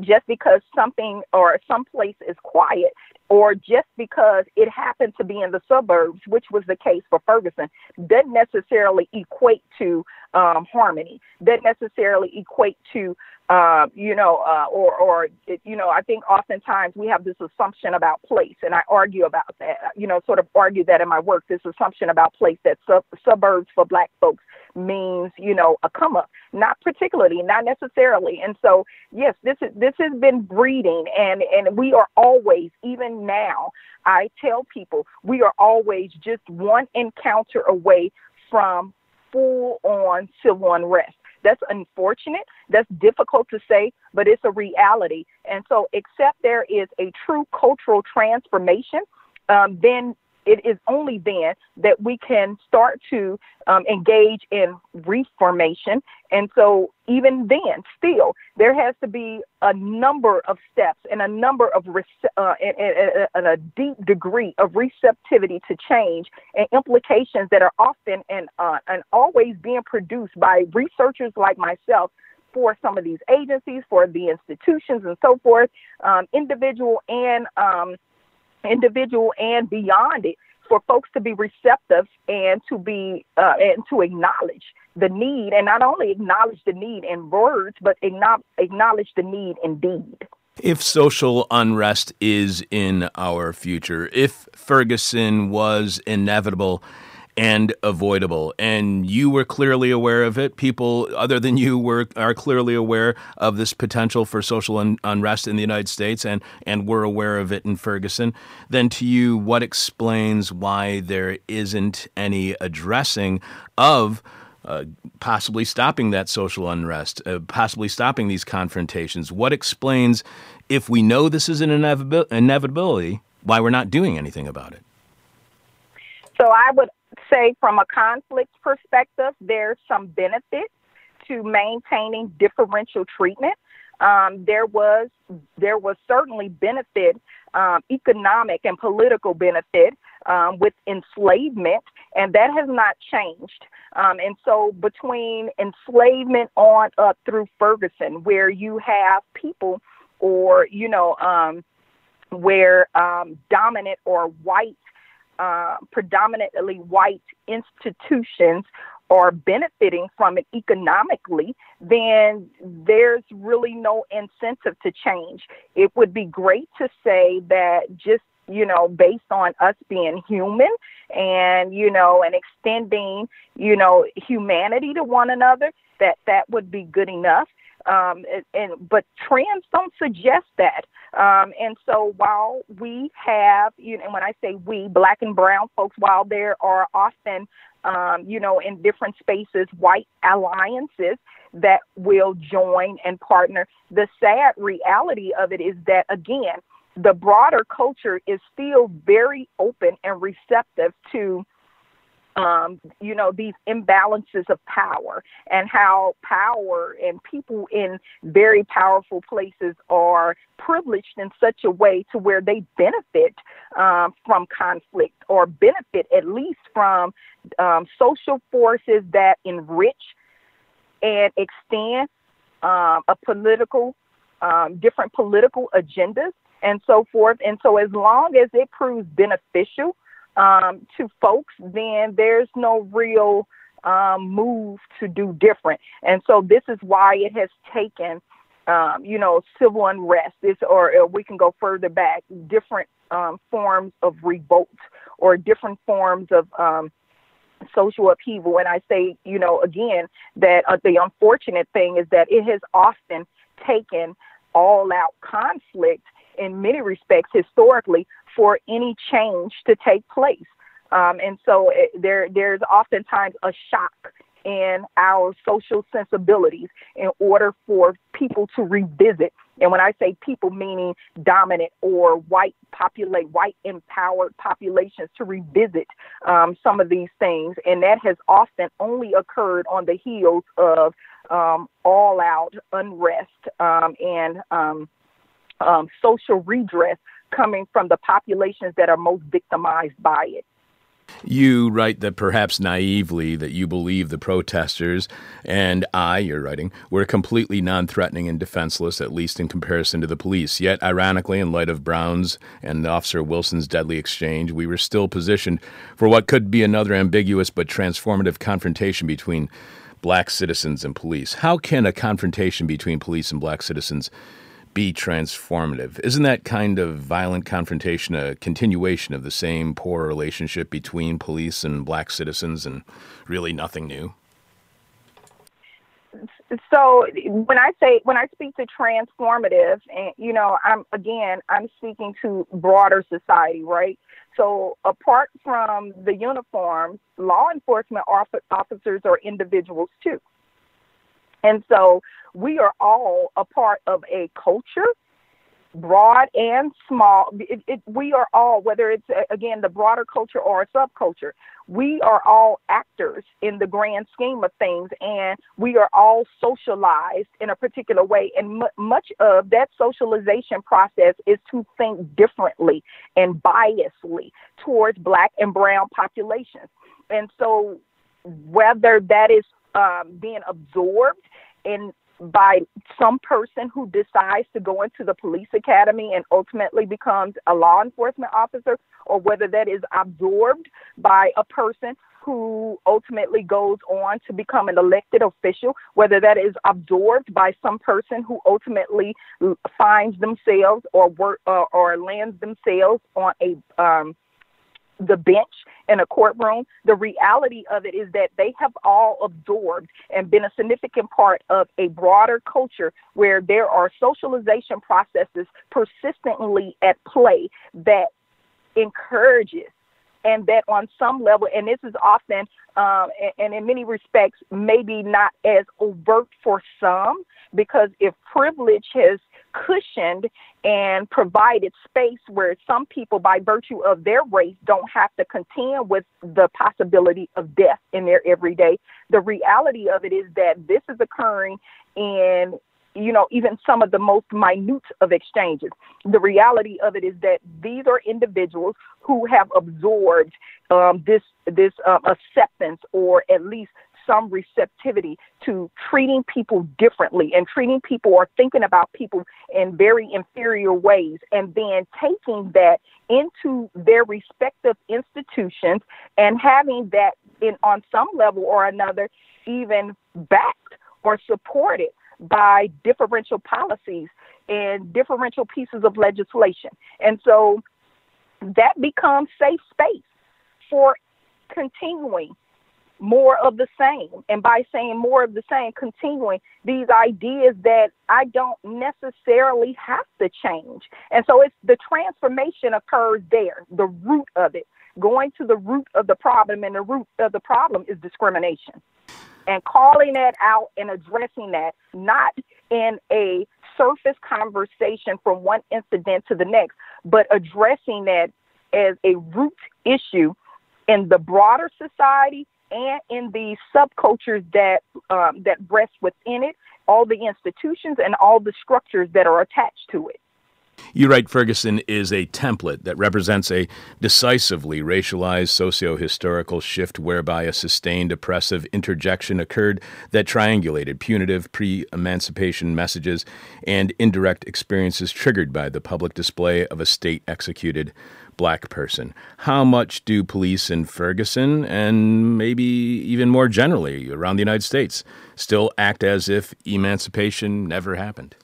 just because something or some place is quiet or just because it happened to be in the suburbs, which was the case for Ferguson, doesn't necessarily equate to um, harmony, doesn't necessarily equate to uh, you know, uh, or, or, you know, I think oftentimes we have this assumption about place, and I argue about that, you know, sort of argue that in my work, this assumption about place that sub- suburbs for black folks means, you know, a come up, not particularly, not necessarily. And so, yes, this is, this has been breeding, and, and we are always, even now, I tell people, we are always just one encounter away from full on civil unrest. That's unfortunate. That's difficult to say, but it's a reality. And so, except there is a true cultural transformation, um, then it is only then that we can start to um, engage in reformation. And so, even then, still, there has to be a number of steps and a number of rece- uh, and, and, and, a deep degree of receptivity to change and implications that are often and uh, and always being produced by researchers like myself for some of these agencies, for the institutions, and so forth, um, individual and um, individual and beyond it for folks to be receptive and to be uh, and to acknowledge the need and not only acknowledge the need in words but acknowledge the need in deed. If social unrest is in our future if ferguson was inevitable and avoidable. And you were clearly aware of it. People other than you were are clearly aware of this potential for social un- unrest in the United States and and were aware of it in Ferguson. Then to you, what explains why there isn't any addressing of uh, possibly stopping that social unrest, uh, possibly stopping these confrontations. What explains, if we know this is an inevitabil- inevitability, why we're not doing anything about it? So I would say, from a conflict perspective, there's some benefit to maintaining differential treatment. Um, there was there was certainly benefit, um, economic and political benefit um, with enslavement, and that has not changed. Um, and so, between enslavement on up through Ferguson, where you have people, or you know, um, where um, dominant or white uh, predominantly white institutions are benefiting from it economically, then there's really no incentive to change. It would be great to say that just you know, based on us being human and, you know, and extending, you know, humanity to one another, that that would be good enough. Um, and, and but trends don't suggest that. Um, and so while we have, you know, and when I say we, black and brown folks, while there are often, um, you know, in different spaces, white alliances that will join and partner, the sad reality of it is that again, the broader culture is still very open and receptive to um, you know, these imbalances of power and how power and people in very powerful places are privileged in such a way to where they benefit um, from conflict or benefit at least from um, social forces that enrich and extend um, a political, um, different political agendas and so forth. And so as long as it proves beneficial um, to folks, then there's no real um, move to do different. And so this is why it has taken, um, you know, civil unrest. This, or, or, we can go further back, different um, forms of revolt or different forms of um, social upheaval. And I say, you know, again, that uh, the unfortunate thing is that it has often taken all out conflict in many respects historically for any change to take place. Um, and so it, there, there's oftentimes a shock in our social sensibilities in order for people to revisit. And when I say people, meaning dominant or white populate, white empowered populations to revisit um, some of these things. And that has often only occurred on the heels of um, all out unrest um, and um, um, social redress coming from the populations that are most victimized by it. You write that perhaps naively that you believe the protesters and I, you're writing, were completely non threatening and defenseless, at least in comparison to the police. Yet, ironically, in light of Brown's and Officer Wilson's deadly exchange, we were still positioned for what could be another ambiguous but transformative confrontation between black citizens and police. How can a confrontation between police and black citizens be transformative. Isn't that kind of violent confrontation a continuation of the same poor relationship between police and black citizens and really nothing new? So when I say when I speak to transformative and you know I'm again I'm speaking to broader society right so apart from the uniforms law enforcement officers are individuals too and so we are all a part of a culture, broad and small. It, it, we are all, whether it's again the broader culture or a subculture, we are all actors in the grand scheme of things, and we are all socialized in a particular way. And m- much of that socialization process is to think differently and biasly towards Black and Brown populations. And so, whether that is um, being absorbed in by some person who decides to go into the police academy and ultimately becomes a law enforcement officer, or whether that is absorbed by a person who ultimately goes on to become an elected official, whether that is absorbed by some person who ultimately finds themselves or work uh, or lands themselves on a um, the bench in a courtroom. The reality of it is that they have all absorbed and been a significant part of a broader culture where there are socialization processes persistently at play that encourages and that on some level, and this is often, um, and, and in many respects, maybe not as overt for some, because if privilege has cushioned and provided space where some people, by virtue of their race, don't have to contend with the possibility of death in their everyday. The reality of it is that this is occurring in you know, even some of the most minute of exchanges. The reality of it is that these are individuals who have absorbed um, this this um, acceptance or at least some receptivity to treating people differently and treating people or thinking about people in very inferior ways and then taking that into their respective institutions and having that in on some level or another even backed or supported by differential policies and differential pieces of legislation. And so that becomes safe space for continuing more of the same. And by saying more of the same, continuing these ideas that I don't necessarily have to change. And so it's the transformation occurs there, the root of it, going to the root of the problem. And the root of the problem is discrimination and calling that out and addressing that, not in a surface conversation from one incident to the next, but addressing that as a root issue in the broader society and in the subcultures that um, that rest within it, all the institutions and all the structures that are attached to it. You write Ferguson is a template that represents a decisively racialized socio historical shift whereby a sustained oppressive interjection occurred that triangulated punitive pre emancipation messages and indirect experiences triggered by the public display of a state executed black person. How much do police in Ferguson, and maybe even more generally around the United States, still act as if emancipation never happened?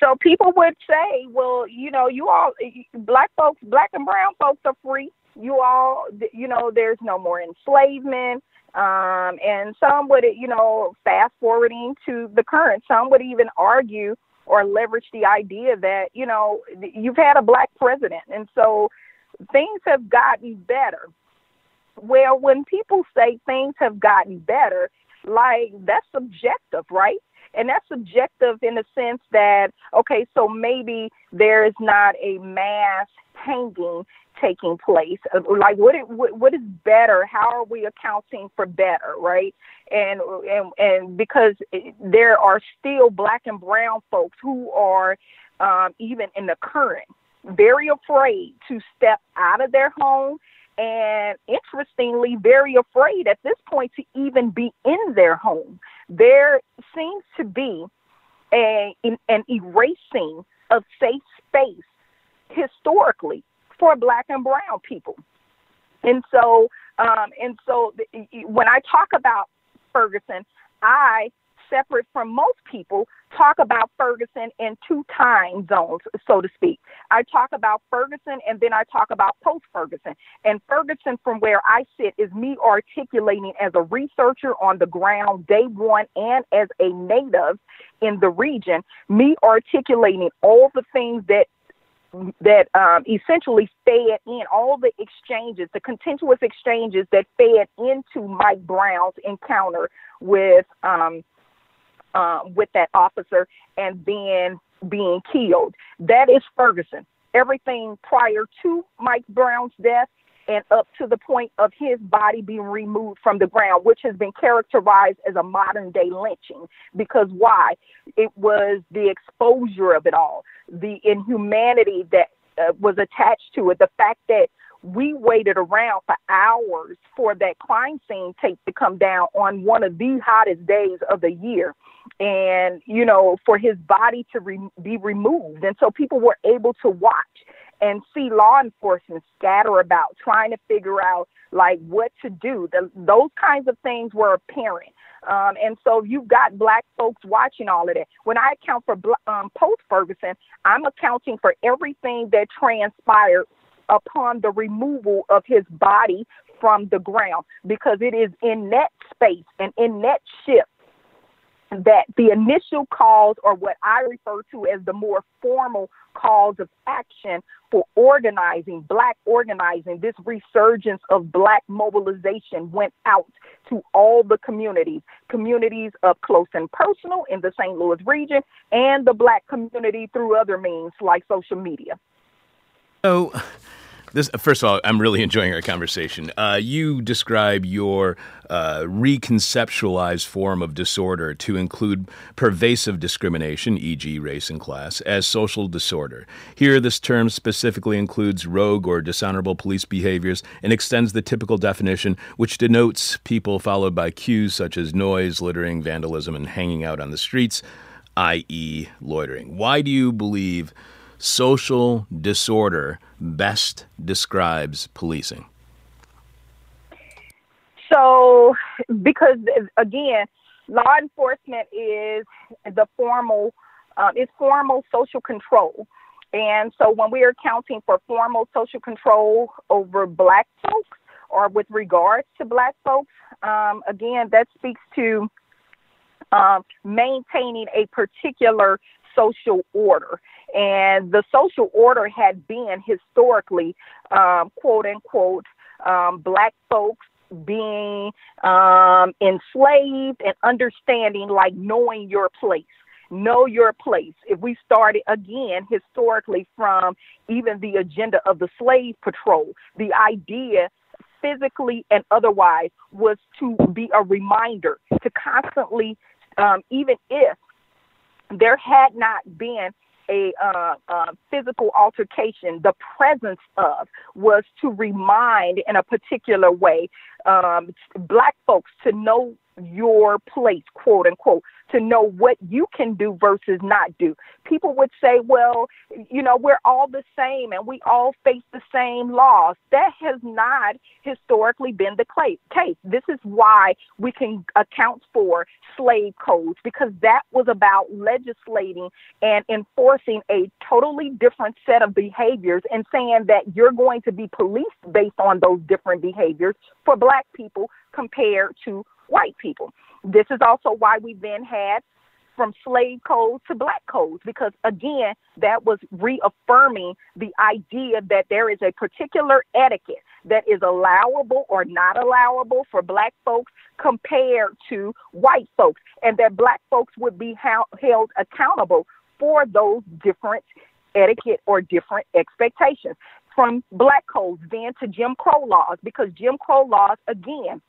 So people would say, well, you know, you all, black folks, black and brown folks are free. You all, you know, there's no more enslavement. Um, and some would, you know, fast forwarding to the current, some would even argue or leverage the idea that, you know, you've had a black president. And so things have gotten better. Well, when people say things have gotten better, like that's subjective, right? And that's subjective in the sense that, okay, so maybe there's not a mass hanging taking place. Uh, like, what, what what is better? How are we accounting for better, right? And and and because there are still black and brown folks who are um, even in the current very afraid to step out of their home and interestingly, very afraid at this point to even be in their home. There seems to be a, an erasing of safe space historically for black and brown people. And so, um, and so when I talk about Ferguson, I separate from most people, talk about Ferguson in two time zones, so to speak. I talk about Ferguson and then I talk about post Ferguson. And Ferguson, from where I sit, is me articulating as a researcher on the ground day one and as a native in the region, me articulating all the things that that um, essentially fed in all the exchanges, the contentious exchanges that fed into Mike Brown's encounter with um, um, with that officer and then being killed. That is Ferguson. Everything prior to Mike Brown's death and up to the point of his body being removed from the ground, which has been characterized as a modern day lynching. Because why? It was the exposure of it all, the inhumanity that uh, was attached to it, the fact that we waited around for hours for that crime scene tape to come down on one of the hottest days of the year and you know for his body to re- be removed and so people were able to watch and see law enforcement scatter about trying to figure out like what to do. The, those kinds of things were apparent. Um, and so you've got black folks watching all of that. When i account for um, post ferguson i'm accounting for everything that transpired upon the removal of his body from the ground because it is in that space and in that shift that the initial cause, or what I refer to as the more formal cause of action for organizing, black organizing, this resurgence of black mobilization went out to all the communities, communities up close and personal in the St. Louis region, and the black community through other means like social media. So, this, first of all, I'm really enjoying our conversation. Uh, you describe your uh, reconceptualized form of disorder to include pervasive discrimination, e.g., race and class, as social disorder. Here, this term specifically includes rogue or dishonorable police behaviors and extends the typical definition, which denotes people followed by cues such as noise, littering, vandalism, and hanging out on the streets, i.e., loitering. Why do you believe? social disorder best describes policing? So, because again, law enforcement is the formal, um, is formal social control. And so when we are accounting for formal social control over black folks or with regards to black folks, um, again, that speaks to um, maintaining a particular social order. And the social order had been historically, um, quote unquote, um, black folks being um, enslaved and understanding, like knowing your place. Know your place. If we started again historically from even the agenda of the slave patrol, the idea physically and otherwise was to be a reminder to constantly, um, even if there had not been a uh, uh, physical altercation, the presence of was to remind in a particular way um, black folks to know your place, quote unquote, to know what you can do versus not do. People would say, well, you know, we're all the same and we all face the same laws. That has not historically been the case. This is why we can account for slave codes because that was about legislating and enforcing a totally different set of behaviors and saying that you're going to be policed based on those different behaviors for black people compared to white people. This is also why we then had from slave codes to black codes, because again, that was reaffirming the idea that there is a particular etiquette that is allowable or not allowable for black folks compared to white folks, and that black folks would be held accountable for those different etiquette or different expectations from black codes then to Jim Crow laws because Jim Crow laws again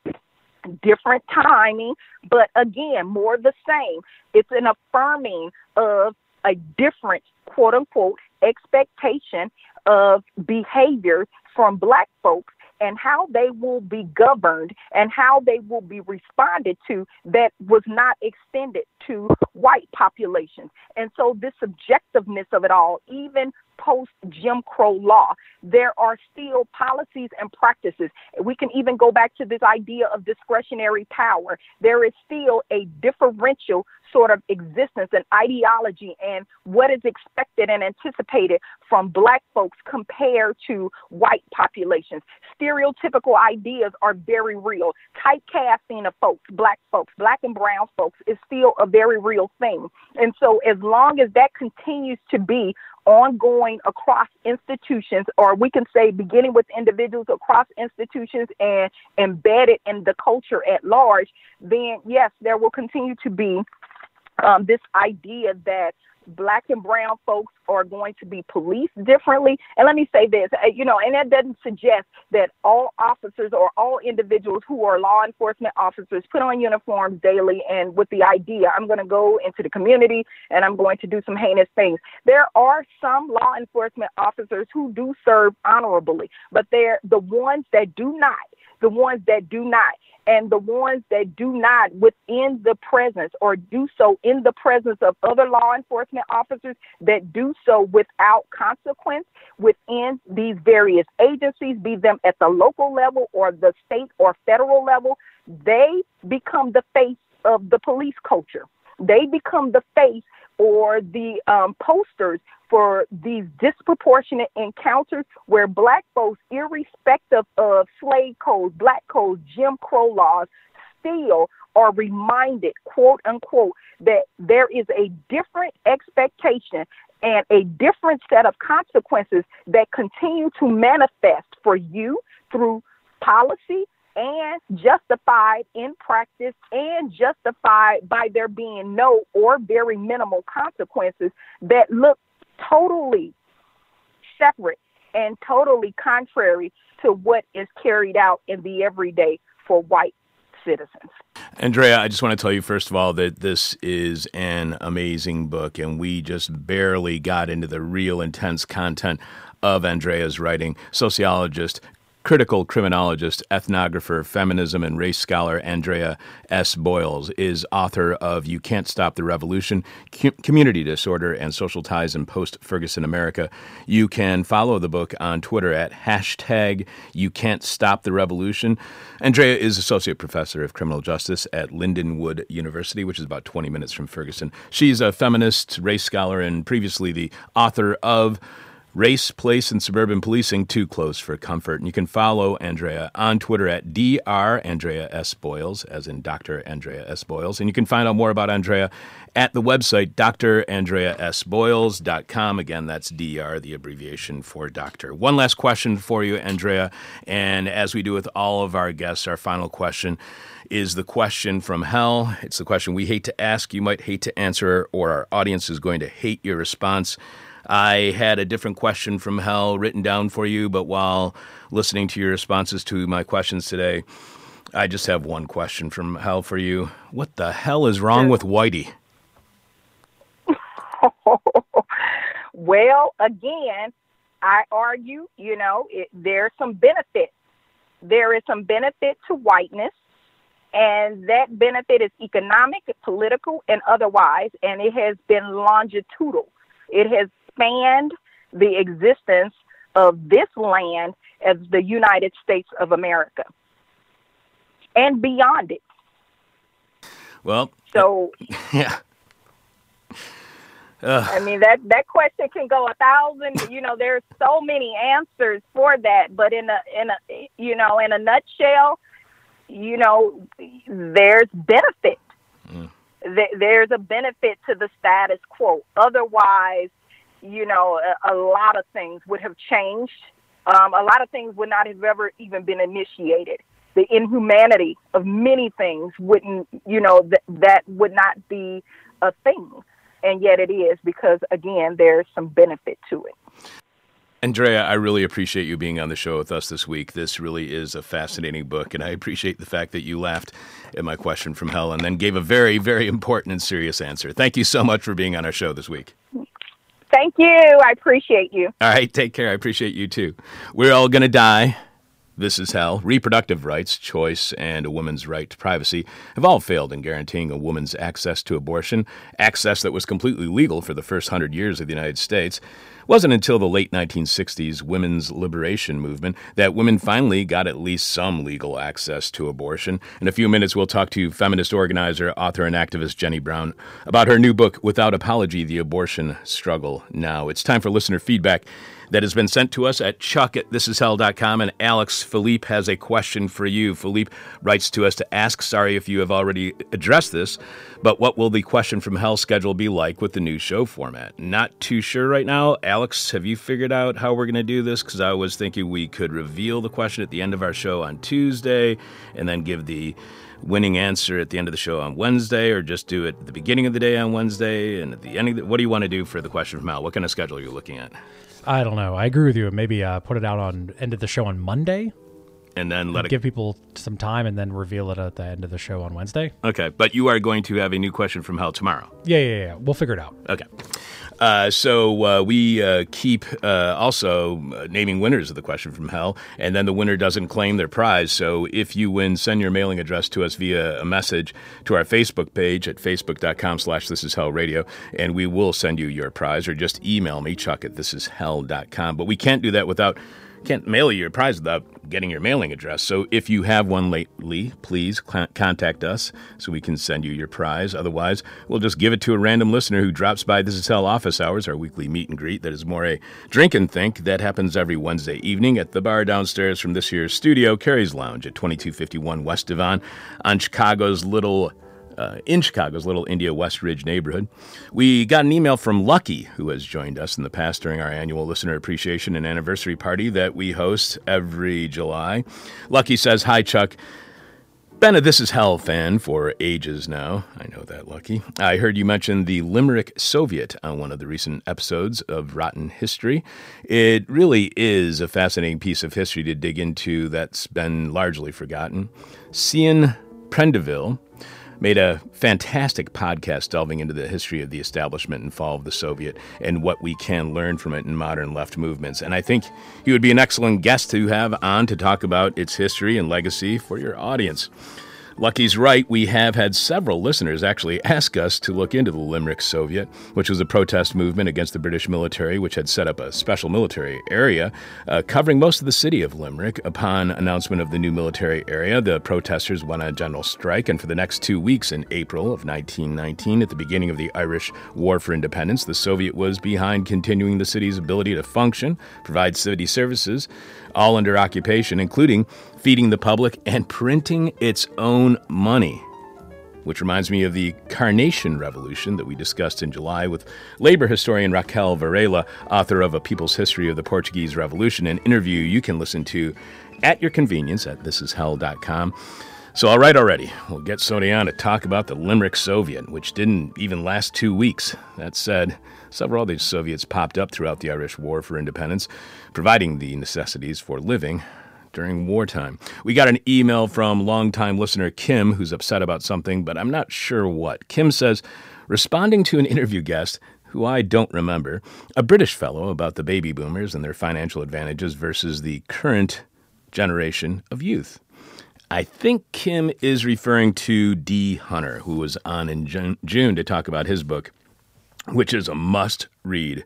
different timing, but again, more the same. It's an affirming of a different quote unquote expectation of behavior from black folks and how they will be governed and how they will be responded to that was not extended to white populations. And so this subjectiveness of it all, even post Jim Crow law, there are still policies and practices. We can even go back to this idea of discretionary power. There is still a differential sort of existence and ideology and what is expected and anticipated from black folks compared to white populations. Stereotypical ideas are very real. Typecasting of folks, black folks, black and brown folks, is still a very real thing. And so, as long as that continues to be ongoing across institutions, or we can say beginning with individuals across institutions and embedded in the culture at large, then yes, there will continue to be um, this idea that black and brown folks are going to be policed differently. And let me say this, uh, you know, and that doesn't suggest that all officers or all individuals who are law enforcement officers put on uniforms daily and with the idea, I'm going to go into the community and I'm going to do some heinous things. There are some law enforcement officers who do serve honorably, but they're the ones that do not the ones that do not, and the ones that do not within the presence or do so in the presence of other law enforcement officers that do so without consequence within these various agencies, be them at the local level or the state or federal level, they become the face of the police culture. They become the face or the um, posters for these disproportionate encounters where black folks, irrespective of slave codes, black codes, Jim Crow laws, still are reminded, quote unquote, that there is a different expectation and a different set of consequences that continue to manifest for you through policy and justified in practice and justified by there being no or very minimal consequences that look totally separate and totally contrary to what is carried out in the everyday for white citizens. Andrea, I just want to tell you, first of all, that this is an amazing book, and we just barely got into the real intense content of Andrea's writing. Sociologist, critical criminologist, ethnographer, feminism, and race scholar Andrea S. Boyles is author of You Can't Stop the Revolution Community Disorder and Social Ties in Post Ferguson America. You can follow the book on Twitter at hashtag You Can't Stop the Revolution. Andrea is Associate Professor of Criminal Justice at Lindenwood University, which is about 20 minutes from Ferguson. She's a feminist, race scholar, and previously the author of Race, Place, and Suburban Policing, Too Close for Comfort. And you can follow Andrea on Twitter at Dr. Andrea S. Boyles, as in Dr. Andrea S. Boyles. And you can find out more about Andrea at the website drandreasboyles.com. Again, that's DR, the abbreviation for doctor. One last question for you, Andrea. And as we do with all of our guests, our final question is the question from hell. It's the question we hate to ask, you might hate to answer, or our audience is going to hate your response. I had a different question from hell written down for you, but while listening to your responses to my questions today, I just have one question from hell for you. What the hell is wrong with Whitey? *laughs* well, again, I argue, you know, it, there's some benefit. There is some benefit to whiteness, and that benefit is economic, political, and otherwise, and it has been longitudinal. It has expand the existence of this land as the United States of America and beyond it. Well, so *laughs* yeah. Uh, I mean that that question can go a thousand. You know, there's so many answers for that, but in a in a you know in a nutshell, you know, there's benefit. Mm. There's a benefit to the status quo. Otherwise, you know, a, a lot of things would have changed. Um, a lot of things would not have ever even been initiated. The inhumanity of many things wouldn't, you know, th- that would not be a thing. And yet it is because, again, there's some benefit to it. Andrea, I really appreciate you being on the show with us this week. This really is a fascinating book, and I appreciate the fact that you laughed at my question from hell and then gave a very, very important and serious answer. Thank you so much for being on our show this week. Thank you. I appreciate you. All right. Take care. I appreciate you too. We're all going to die. This is hell. Reproductive rights, choice, and a woman's right to privacy have all failed in guaranteeing a woman's access to abortion, access that was completely legal for the first hundred years of the United States wasn't until the late 1960s women's liberation movement that women finally got at least some legal access to abortion. In a few minutes, we'll talk to feminist organizer, author, and activist Jenny Brown about her new book, Without Apology The Abortion Struggle Now. It's time for listener feedback that has been sent to us at chuck at thisishell.com. And Alex Philippe has a question for you. Philippe writes to us to ask, sorry if you have already addressed this, but what will the question from hell schedule be like with the new show format? Not too sure right now. Alex, have you figured out how we're going to do this? Because I was thinking we could reveal the question at the end of our show on Tuesday and then give the winning answer at the end of the show on Wednesday, or just do it at the beginning of the day on Wednesday and at the end of the, what do you want to do for the question from Hell? What kind of schedule are you looking at? I don't know. I agree with you. Maybe uh, put it out on end of the show on Monday. And then let and it give people some time, and then reveal it at the end of the show on Wednesday. Okay, but you are going to have a new question from Hell tomorrow. Yeah, yeah, yeah. We'll figure it out. Okay. Uh, so uh, we uh, keep uh, also uh, naming winners of the question from hell, and then the winner doesn't claim their prize. So if you win, send your mailing address to us via a message to our Facebook page at facebook.com slash this is hell radio, and we will send you your prize, or just email me, chuck at this is hell.com. But we can't do that without can't mail you your prize without getting your mailing address. So if you have one lately, please contact us so we can send you your prize. Otherwise, we'll just give it to a random listener who drops by This Is Hell office hours, our weekly meet and greet that is more a drink and think that happens every Wednesday evening at the bar downstairs from this year's studio, Carrie's Lounge at 2251 West Devon on Chicago's little uh, in Chicago's little India West Ridge neighborhood. We got an email from Lucky, who has joined us in the past during our annual listener appreciation and anniversary party that we host every July. Lucky says, Hi, Chuck. Been a This Is Hell fan for ages now. I know that, Lucky. I heard you mention the Limerick Soviet on one of the recent episodes of Rotten History. It really is a fascinating piece of history to dig into that's been largely forgotten. Cian Prendeville made a fantastic podcast delving into the history of the establishment and fall of the Soviet and what we can learn from it in modern left movements. And I think he would be an excellent guest to have on to talk about its history and legacy for your audience. Lucky's right. We have had several listeners actually ask us to look into the Limerick Soviet, which was a protest movement against the British military, which had set up a special military area uh, covering most of the city of Limerick. Upon announcement of the new military area, the protesters went on general strike, and for the next two weeks in April of 1919, at the beginning of the Irish War for Independence, the Soviet was behind continuing the city's ability to function, provide city services, all under occupation, including feeding the public, and printing its own money. Which reminds me of the Carnation Revolution that we discussed in July with labor historian Raquel Varela, author of A People's History of the Portuguese Revolution, an interview you can listen to at your convenience at thisishell.com. So, all right, already, we'll get Sony on to talk about the Limerick Soviet, which didn't even last two weeks. That said, several other Soviets popped up throughout the Irish War for Independence, providing the necessities for living during wartime. We got an email from longtime listener Kim, who's upset about something, but I'm not sure what. Kim says, responding to an interview guest who I don't remember, a British fellow about the baby boomers and their financial advantages versus the current generation of youth. I think Kim is referring to D. Hunter, who was on in June to talk about his book, which is a must read.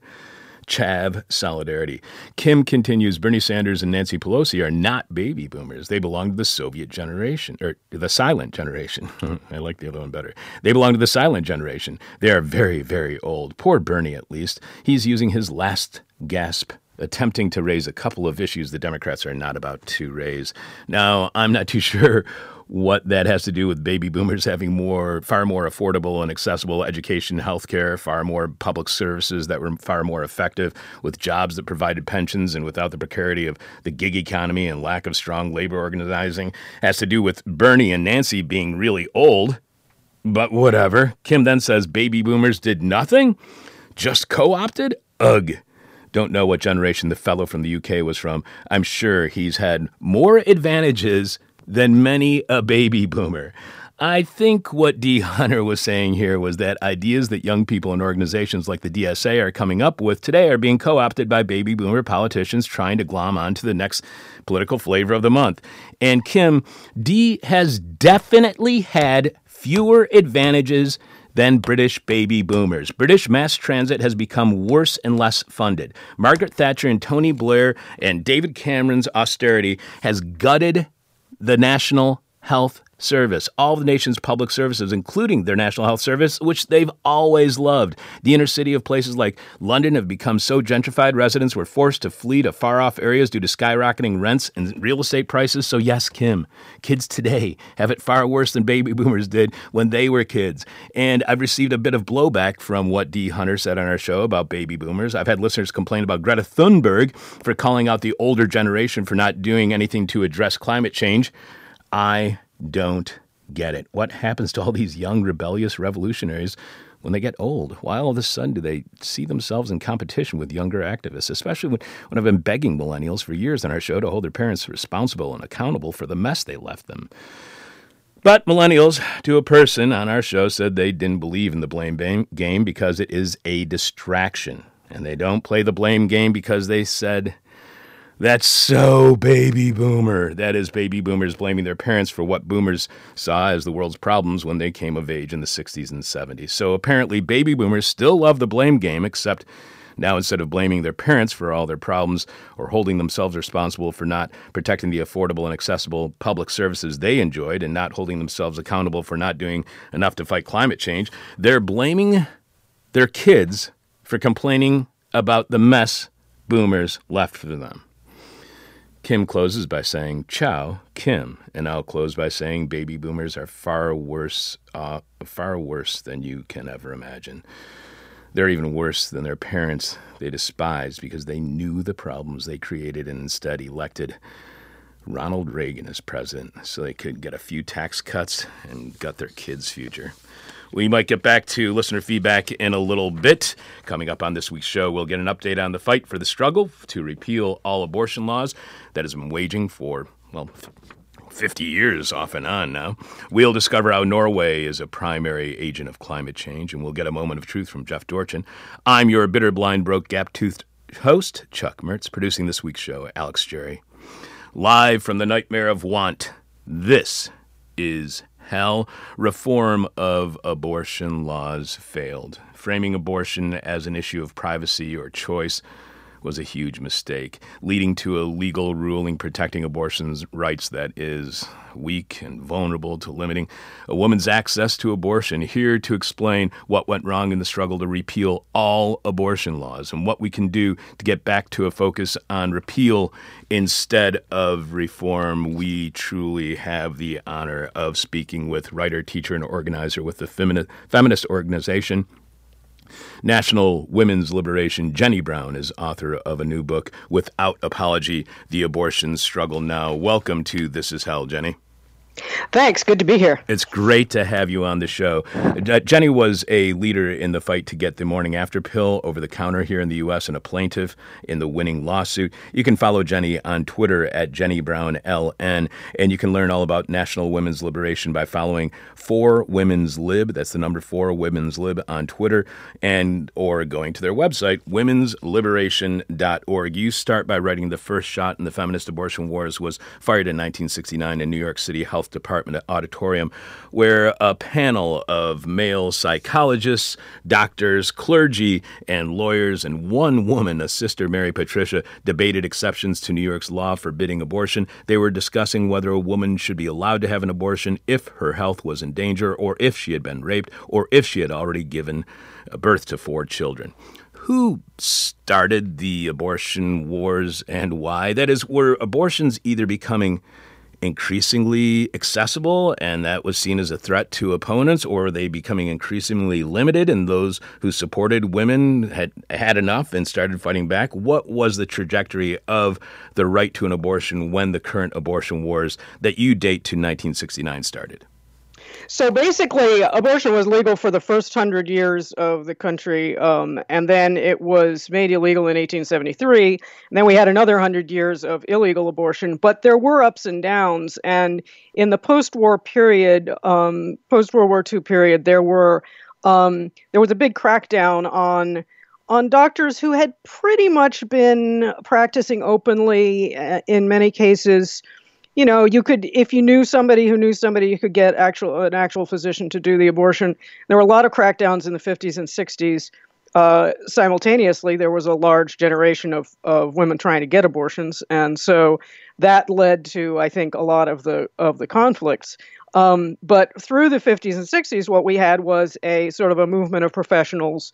Chav Solidarity. Kim continues Bernie Sanders and Nancy Pelosi are not baby boomers. They belong to the Soviet generation, or the silent generation. *laughs* I like the other one better. They belong to the silent generation. They are very, very old. Poor Bernie, at least. He's using his last gasp attempting to raise a couple of issues the Democrats are not about to raise. Now, I'm not too *laughs* sure what that has to do with baby boomers *laughs* having more, far more affordable and accessible education, healthcare, far more public services that were far more effective, with jobs that provided pensions and without the precarity of the gig economy and lack of strong labor organizing, has to do with Bernie and Nancy being really old. But whatever. Kim then says baby boomers did nothing? Just co opted? Ugh. Don't know what generation the fellow from the UK was from. I'm sure he's had more advantages than many a baby boomer. I think what D. Hunter was saying here was that ideas that young people and organizations like the DSA are coming up with today are being co opted by baby boomer politicians trying to glom onto the next political flavor of the month. And Kim, Dee has definitely had fewer advantages than British baby boomers. British mass transit has become worse and less funded. Margaret Thatcher and Tony Blair and David Cameron's austerity has gutted the National Health Service, all the nation's public services, including their National Health Service, which they've always loved. The inner city of places like London have become so gentrified, residents were forced to flee to far off areas due to skyrocketing rents and real estate prices. So, yes, Kim, kids today have it far worse than baby boomers did when they were kids. And I've received a bit of blowback from what D. Hunter said on our show about baby boomers. I've had listeners complain about Greta Thunberg for calling out the older generation for not doing anything to address climate change. I don't get it. What happens to all these young rebellious revolutionaries when they get old? Why all of a sudden do they see themselves in competition with younger activists, especially when, when I've been begging millennials for years on our show to hold their parents responsible and accountable for the mess they left them? But millennials, to a person on our show, said they didn't believe in the blame game because it is a distraction. And they don't play the blame game because they said that's so baby boomer. That is baby boomers blaming their parents for what boomers saw as the world's problems when they came of age in the 60s and 70s. So apparently, baby boomers still love the blame game, except Now, instead of blaming their parents for all their problems or holding themselves responsible for not protecting the affordable and accessible public services they enjoyed and not holding themselves accountable for not doing enough to fight climate change, they're blaming their kids for complaining about the mess boomers left for them. Kim closes by saying, Ciao, Kim. And I'll close by saying, baby boomers are far worse, uh, far worse than you can ever imagine. They're even worse than their parents they despised because they knew the problems they created and instead elected Ronald Reagan as president so they could get a few tax cuts and gut their kids' future. We might get back to listener feedback in a little bit. Coming up on this week's show, we'll get an update on the fight for the struggle to repeal all abortion laws that has been waging for, well, 50 years off and on now. We'll discover how Norway is a primary agent of climate change, and we'll get a moment of truth from Jeff Dorchen. I'm your bitter, blind, broke, gap toothed host, Chuck Mertz, producing this week's show, Alex Jerry. Live from the nightmare of want, this is hell, reform of abortion laws failed. Framing abortion as an issue of privacy or choice was a huge mistake, leading to a legal ruling protecting abortion's rights that is weak and vulnerable to limiting a woman's access to abortion. Here to explain what went wrong in the struggle to repeal all abortion laws and what we can do to get back to a focus on repeal instead of reform. We truly have the honor of speaking with writer, teacher, and organizer with the feminist organization National Women's Liberation, Jenny Brown is author of a new book, Without Apology The Abortion Struggle Now. Welcome to This Is Hell, Jenny. Thanks. Good to be here. It's great to have you on the show. Uh, Jenny was a leader in the fight to get the morning after pill over the counter here in the U.S. and a plaintiff in the winning lawsuit. You can follow Jenny on Twitter at Jenny Brown LN, and you can learn all about National Women's Liberation by following Four Women's Lib. That's the number Four Women's Lib on Twitter, and or going to their website womensliberation.org. You start by writing the first shot in the feminist abortion wars was fired in 1969 in New York City Health Health Department auditorium, where a panel of male psychologists, doctors, clergy, and lawyers, and one woman, a sister, Mary Patricia, debated exceptions to New York's law forbidding abortion. They were discussing whether a woman should be allowed to have an abortion if her health was in danger, or if she had been raped, or if she had already given birth to four children who started the abortion wars and why? That is, were abortions either becoming increasingly accessible and that was seen as a threat to opponents, or are they becoming increasingly limited and those who supported women had had enough and started fighting back? What was the trajectory of the right to an abortion when the current abortion wars that you date to 1969 started? So basically, abortion was legal for the first hundred years of the country, um, and then it was made illegal in 1873. And then we had another hundred years of illegal abortion, but there were ups and downs. And in the post-war period, um, post-World War II period, there were um, there was a big crackdown on on doctors who had pretty much been practicing openly uh, in many cases you know, you could if you knew somebody who knew somebody, you could get actual an actual physician to do the abortion. There were a lot of crackdowns in the 50s and 60s. Uh, simultaneously, there was a large generation of, of women trying to get abortions, and so that led to, I think, a lot of the of the conflicts. Um, but through the 50s and 60s, what we had was a sort of a movement of professionals,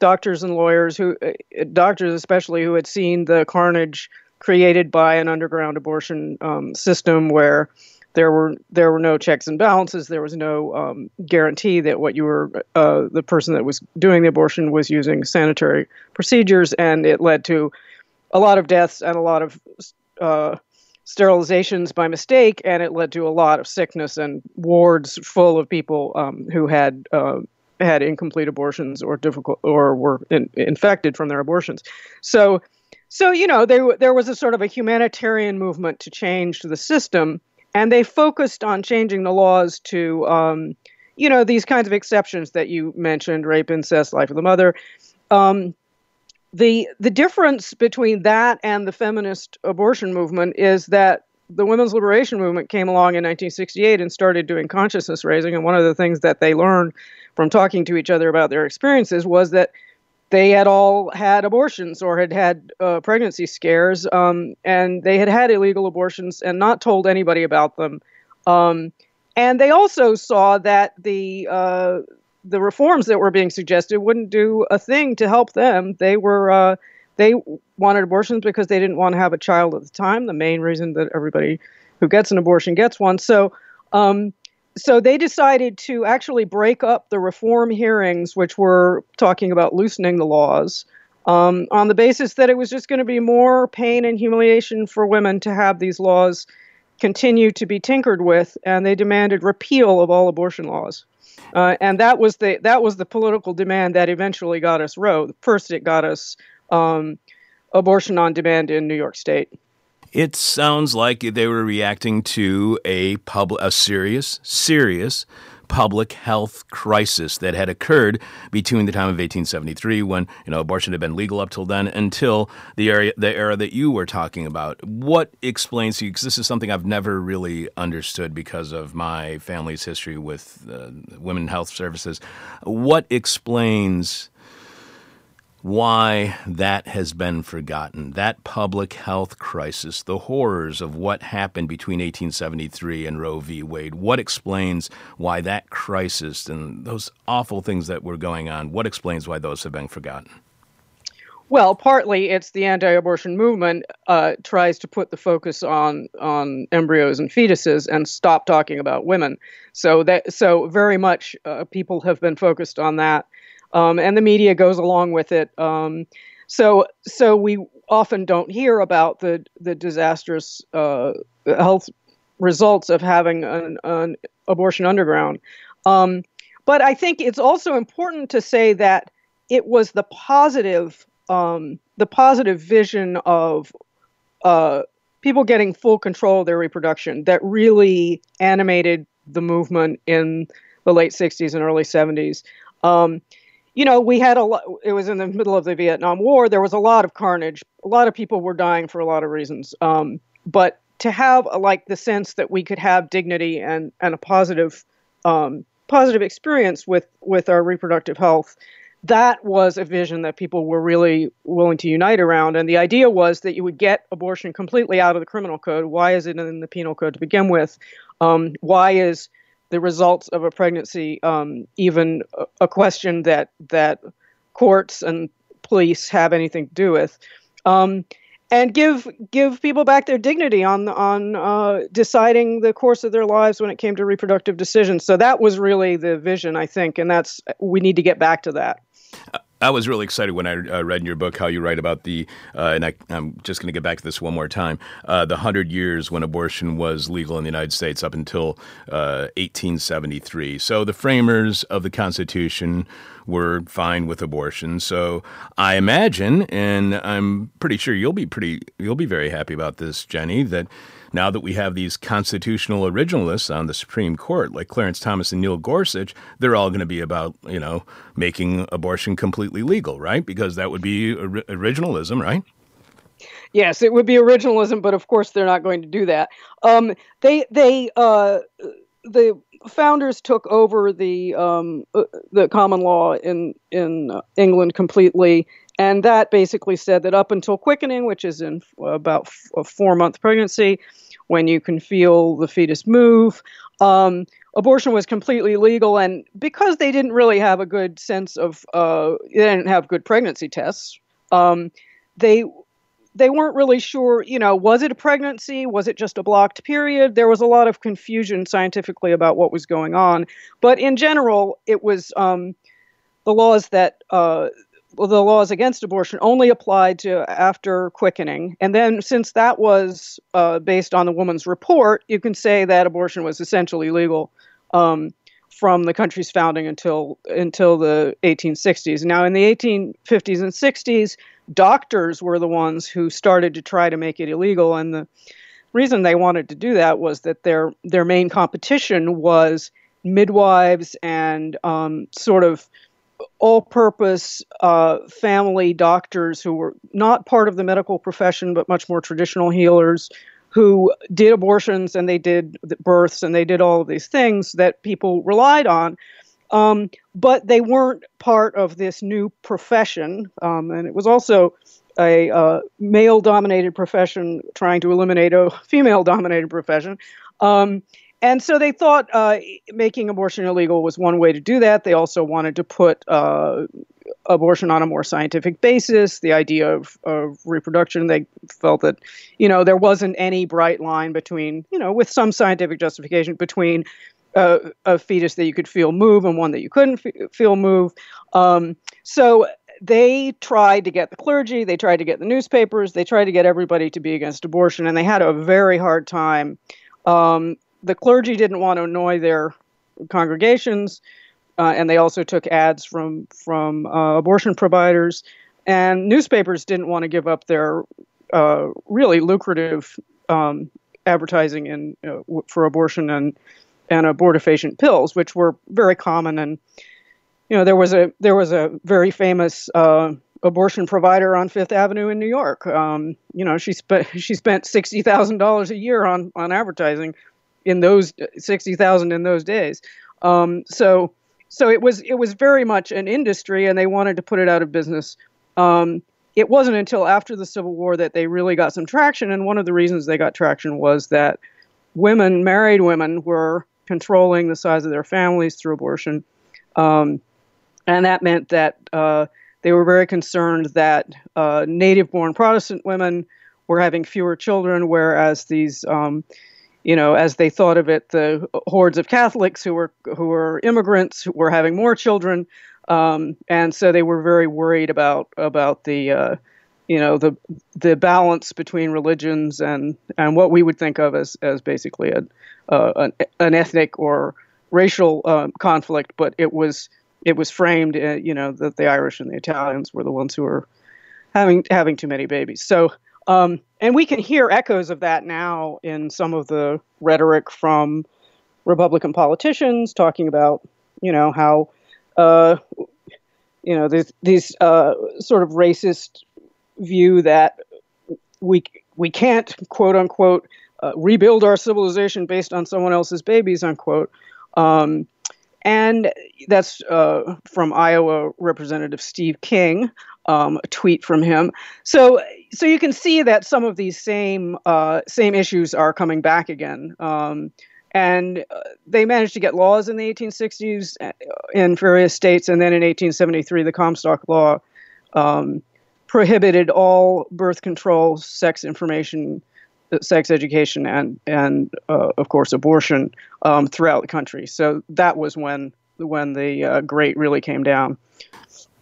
doctors and lawyers who, uh, doctors especially, who had seen the carnage created by an underground abortion um, system where there were there were no checks and balances. There was no um, guarantee that what you were uh, the person that was doing the abortion was using sanitary procedures, and it led to a lot of deaths and a lot of uh, sterilizations by mistake, and it led to a lot of sickness and wards full of people um, who had. Uh, had incomplete abortions or difficult or were in, infected from their abortions. So so, you know, there, there was a sort of a humanitarian movement to change the system, and they focused on changing the laws to, um, you know, these kinds of exceptions that you mentioned rape, incest, life of the mother. Um, the, the difference between that and the feminist abortion movement is that the women's liberation movement came along in 1968 and started doing consciousness raising. And one of the things that they learned from talking to each other about their experiences was that they had all had abortions or had had uh, pregnancy scares, um, and they had had illegal abortions and not told anybody about them. Um, and they also saw that the uh, the reforms that were being suggested wouldn't do a thing to help them. They were uh, they wanted abortions because they didn't want to have a child at the time. The main reason that everybody who gets an abortion gets one. So um, so they decided to actually break up the reform hearings, which were talking about loosening the laws, um, on the basis that it was just going to be more pain and humiliation for women to have these laws continue to be tinkered with, and they demanded repeal of all abortion laws. Uh, and that was the that was the political demand that eventually got us Roe. First, it got us um, abortion on demand in New York State. It sounds like they were reacting to a pub- a serious, serious public health crisis that had occurred between the time of 1873 when you know abortion had been legal up till then until the area the era that you were talking about. What explains to you because this is something I've never really understood because of my family's history with uh, women health services. What explains why that has been forgotten. That public health crisis, the horrors of what happened between 1873 and Roe v. Wade, what explains why that crisis and those awful things that were going on, what explains why those have been forgotten? Well, partly it's the anti-abortion movement uh, tries to put the focus on on embryos and fetuses and stop talking about women. So that so very much uh, people have been focused on that um, and the media goes along with it. Um, so so we often don't hear about the the disastrous uh, health results of having an, an abortion underground. Um, but I think it's also important to say that it was the positive um, the positive vision of uh, people getting full control of their reproduction that really animated the movement in the late 60s and early 70s. Um, you know, we had a lot, it was in the middle of the Vietnam War. There was a lot of carnage. A lot of people were dying for a lot of reasons. Um, but to have a, like the sense that we could have dignity and, and a positive, um, positive experience with, with our reproductive health, that was a vision that people were really willing to unite around. And the idea was that you would get abortion completely out of the criminal code. Why is it in the penal code to begin with? Um, why is the results of a pregnancy um, even a, question that that courts and police have anything to do with, um, and give give people back their dignity on on uh, deciding the course of their lives when it came to reproductive decisions. So that was really the vision, I think, and that's we need to get back to that. I was really excited when I uh, read in your book how you write about the, uh, and I, am just going to get back to this one more time, uh, the 100 years when abortion was legal in the United States up until 1873. Uh, so the framers of the Constitution were fine with abortion. So I imagine, and I'm pretty sure you'll be pretty, you'll be very happy about this, Jenny, that now that we have these constitutional originalists on the Supreme Court, like Clarence Thomas and Neil Gorsuch, they're all going to be about, you know, making abortion completely legal, right? Because that would be or- originalism, right? Yes, it would be originalism, but of course they're not going to do that. Um, they they uh, the founders took over the um, uh, the common law in in England completely, and that basically said that up until quickening, which is in about a four month pregnancy, when you can feel the fetus move, um, abortion was completely legal. And because they didn't really have a good sense of, uh, they didn't have good pregnancy tests, um, they they weren't really sure, you know, was it a pregnancy? Was it just a blocked period? There was a lot of confusion scientifically about what was going on. But in general, it was um, the laws that uh, well, the laws against abortion only applied to after quickening. And then, since that was uh, based on the woman's report, you can say that abortion was essentially legal um, from the country's founding until until the 1860s. Now, in the 1850s and 60s, doctors were the ones who started to try to make it illegal, and the reason they wanted to do that was that their their main competition was midwives and um, sort of all purpose uh, family doctors who were not part of the medical profession but much more traditional healers who did abortions and they did births and they did all of these things that people relied on. Um, but they weren't part of this new profession, um, and it was also a uh, male-dominated profession trying to eliminate a female-dominated profession. Um, and so they thought uh, making abortion illegal was one way to do that. They also wanted to put uh, abortion on a more scientific basis, the idea of, of reproduction. They felt that, you know, there wasn't any bright line between, you know, with some scientific justification between uh, a fetus that you could feel move and one that you couldn't f- feel move. Um, so they tried to get the clergy, they tried to get the newspapers, they tried to get everybody to be against abortion, and they had a very hard time. Um, the clergy didn't want to annoy their congregations, uh, and they also took ads from from uh, abortion providers. And newspapers didn't want to give up their uh, really lucrative um, advertising in uh, for abortion and and abortifacient pills, which were very common. And you know, there was a there was a very famous uh, abortion provider on Fifth Avenue in New York. Um, you know, she spent *laughs* she spent sixty thousand dollars a year on on advertising in those sixty thousand in those days. Um, so so it was it was very much an industry, and they wanted to put it out of business. Um, it wasn't until after the Civil War that they really got some traction, and one of the reasons they got traction was that women, married women, were controlling the size of their families through abortion, um, and that meant that uh, they were very concerned that uh, native-born Protestant women were having fewer children, whereas these um, you know, as they thought of it, the hordes of Catholics who were who were immigrants who were having more children, um, and so they were very worried about about the uh, you know the the balance between religions and and what we would think of as as basically a, uh, an, an ethnic or racial um, conflict, but it was it was framed, uh, you know, that the Irish and the Italians were the ones who were having having too many babies. So um, and we can hear echoes of that now in some of the rhetoric from Republican politicians talking about, you know, how, uh, you know, these, these uh, sort of racist view that we we can't quote unquote uh, rebuild our civilization based on someone else's babies unquote. Um, and that's uh, from Iowa Representative Steve King, um, a tweet from him. So, so you can see that some of these same uh, same issues are coming back again. Um, and uh, they managed to get laws in the 1860s uh, in various states, and then in 1873, the Comstock Law um, prohibited all birth control, sex information, uh, sex education, and and uh, of course abortion um, throughout the country. So that was when when the uh, great really came down.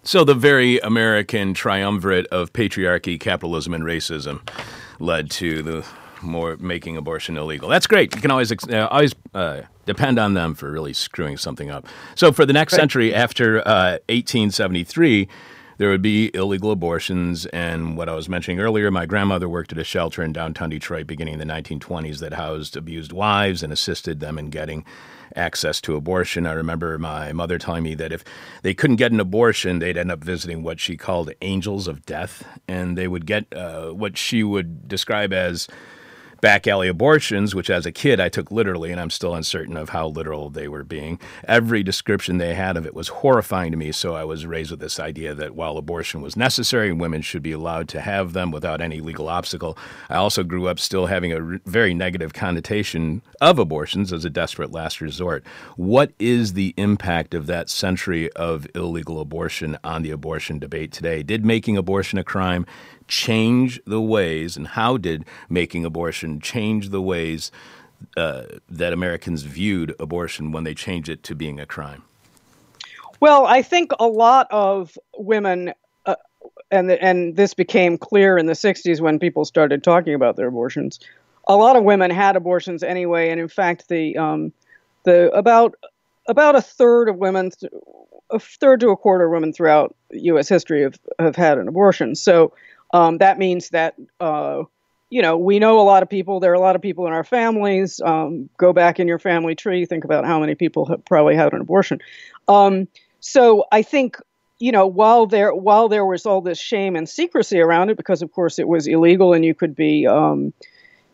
So the very American triumvirate of patriarchy, capitalism, and racism led to the more making abortion illegal. That's great. You can always uh, always uh, depend on them for really screwing something up. So for the next right. century after uh, 1873 there would be illegal abortions. And what I was mentioning earlier, my grandmother worked at a shelter in downtown Detroit beginning in the 1920s that housed abused wives and assisted them in getting access to abortion. I remember my mother telling me that if they couldn't get an abortion, they'd end up visiting what she called angels of death, and they would get uh, what she would describe as back alley abortions, which as a kid I took literally, and I'm still uncertain of how literal they were being. Every description they had of it was horrifying to me, so I was raised with this idea that while abortion was necessary, women should be allowed to have them without any legal obstacle. I also grew up still having a very negative connotation of abortions as a desperate last resort. What is the impact of that century of illegal abortion on the abortion debate today? Did making abortion a crime change the ways, and how did making abortion change the ways uh, that Americans viewed abortion when they changed it to being a crime? Well, I think a lot of women, uh, and and this became clear in the '60s when people started talking about their abortions. A lot of women had abortions anyway, and in fact, the um, the about about a third of women, a third to a quarter of women throughout U.S. history have have had an abortion. So um, that means that uh, you know we know a lot of people. There are a lot of people in our families. Um, go back in your family tree. Think about how many people have probably had an abortion. Um, so I think you know while there while there was all this shame and secrecy around it, because of course it was illegal and you could be um,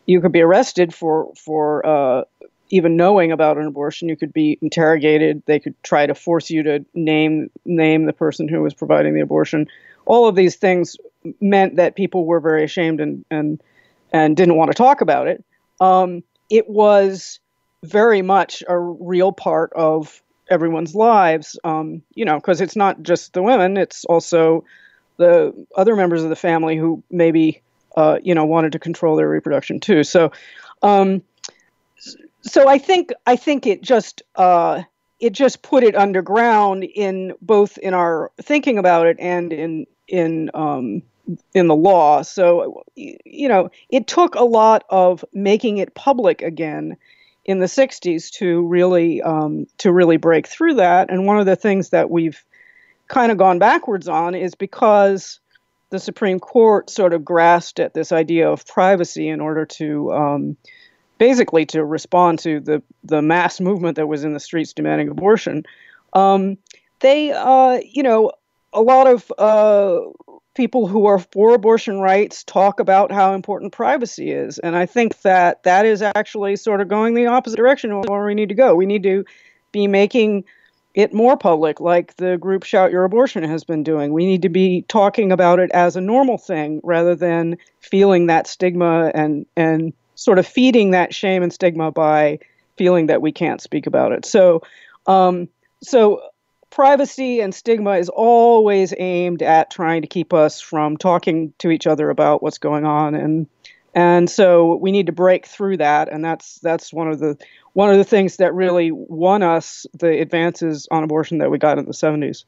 you could be arrested for for uh, even knowing about an abortion, you could be interrogated. They could try to force you to name name the person who was providing the abortion. All of these things meant that people were very ashamed and and and didn't want to talk about it. Um, it was very much a real part of everyone's lives. Um, you know, because it's not just the women; it's also the other members of the family who maybe uh, you know wanted to control their reproduction too. So. Um, so I think I think it just uh, it just put it underground in both in our thinking about it and in in um, in the law. So you know, it took a lot of making it public again in the 60s to really um, to really break through that. And one of the things that we've kind of gone backwards on is because the Supreme Court sort of grasped at this idea of privacy in order to um, basically to respond to the the mass movement that was in the streets demanding abortion. Um, they, uh, you know, a lot of uh, people who are for abortion rights talk about how important privacy is, and I think that that is actually sort of going the opposite direction of where we need to go. We need to be making it more public, like the group Shout Your Abortion has been doing. We need to be talking about it as a normal thing rather than feeling that stigma and and sort of feeding that shame and stigma by feeling that we can't speak about it. So, um, so privacy and stigma is always aimed at trying to keep us from talking to each other about what's going on, and and so we need to break through that, and that's that's one of the one of the things that really won us the advances on abortion that we got in the 70s.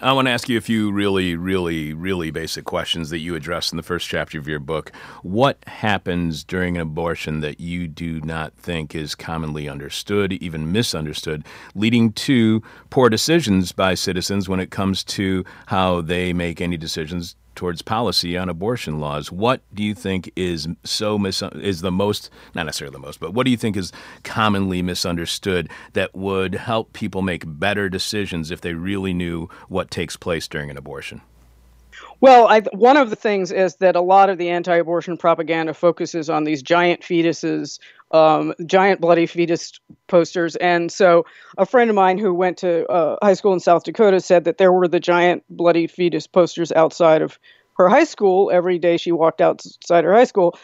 I want to ask you a few really, really, really basic questions that you address in the first chapter of your book. What happens during an abortion that you do not think is commonly understood, even misunderstood, leading to poor decisions by citizens when it comes to how they make any decisions towards policy on abortion laws. What do you think is so mis- is the most not necessarily the most, but what do you think is commonly misunderstood that would help people make better decisions if they really knew what takes place during an abortion? Well, I, one of the things is that a lot of the anti-abortion propaganda focuses on these giant fetuses, um, giant bloody fetus posters, and so a friend of mine who went to uh, high school in South Dakota said that there were the giant bloody fetus posters outside of her high school every day she walked outside her high school,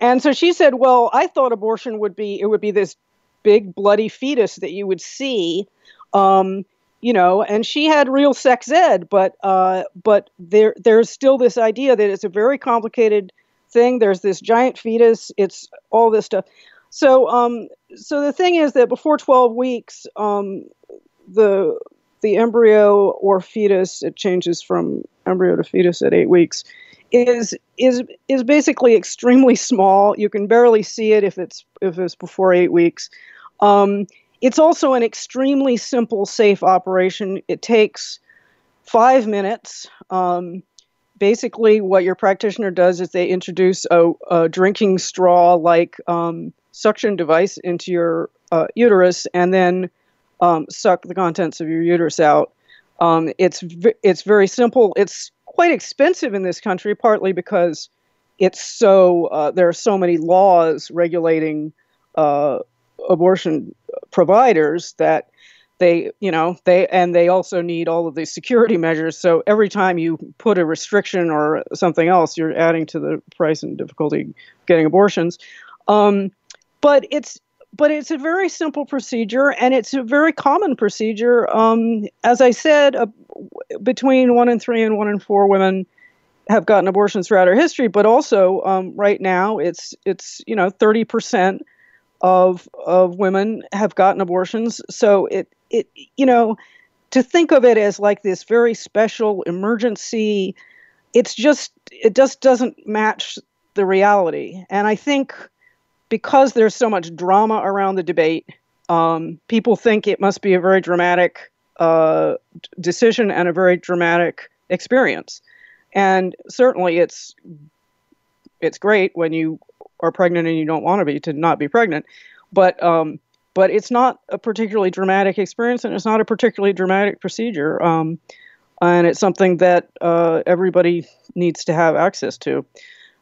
and so she said, "Well, I thought abortion would be it would be this big bloody fetus that you would see." Um, you know, and she had real sex ed, but uh, but there there's still this idea that it's a very complicated thing. There's this giant fetus. It's all this stuff. So um, so the thing is that before 12 weeks, um, the the embryo or fetus it changes from embryo to fetus at eight weeks is is is basically extremely *laughs* small. You can barely see it if it's if it's before eight weeks. Um, it's also an extremely simple, safe operation. It takes five minutes. Um, basically, what your practitioner does is they introduce a, a drinking straw like um, suction device into your uh, uterus and then um, suck the contents of your uterus out. Um, it's v- it's very simple. It's quite expensive in this country, partly because it's so uh, there are so many laws regulating uh, abortion providers that they you know they and they also need all of these security measures so every time you put a restriction or something else you're adding to the price and difficulty getting abortions um, but it's but it's a very simple procedure and it's a very common procedure um, as i said uh, between one in three and one in four women have gotten abortions throughout our history but also um, right now it's it's you know 30 percent of of women have gotten abortions. So it it you know to think of it as like this very special emergency, it's just it just doesn't match the reality. And I think because there's so much drama around the debate, um, people think it must be a very dramatic uh, decision and a very dramatic experience. And certainly, it's it's great when you are pregnant and you don't want to be to not be pregnant. But um, but it's not a particularly dramatic experience, and it's not a particularly dramatic procedure. Um, and it's something that uh, everybody needs to have access to.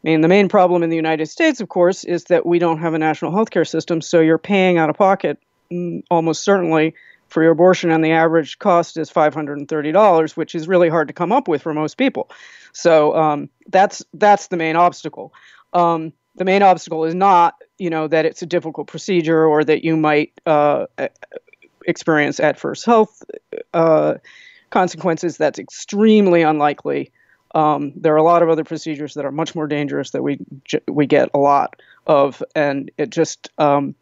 Mean, the main problem in the United States, of course, is that we don't have a national healthcare system, so you're paying out of pocket mm, almost certainly for your abortion, and the average cost is $530, which is really hard to come up with for most people. So um, that's that's the main obstacle. Um, the main obstacle is not, you know, that it's a difficult procedure or that you might uh, experience adverse health uh, consequences. That's extremely unlikely. Um, there are a lot of other procedures that are much more dangerous that we we get a lot of, and it just um,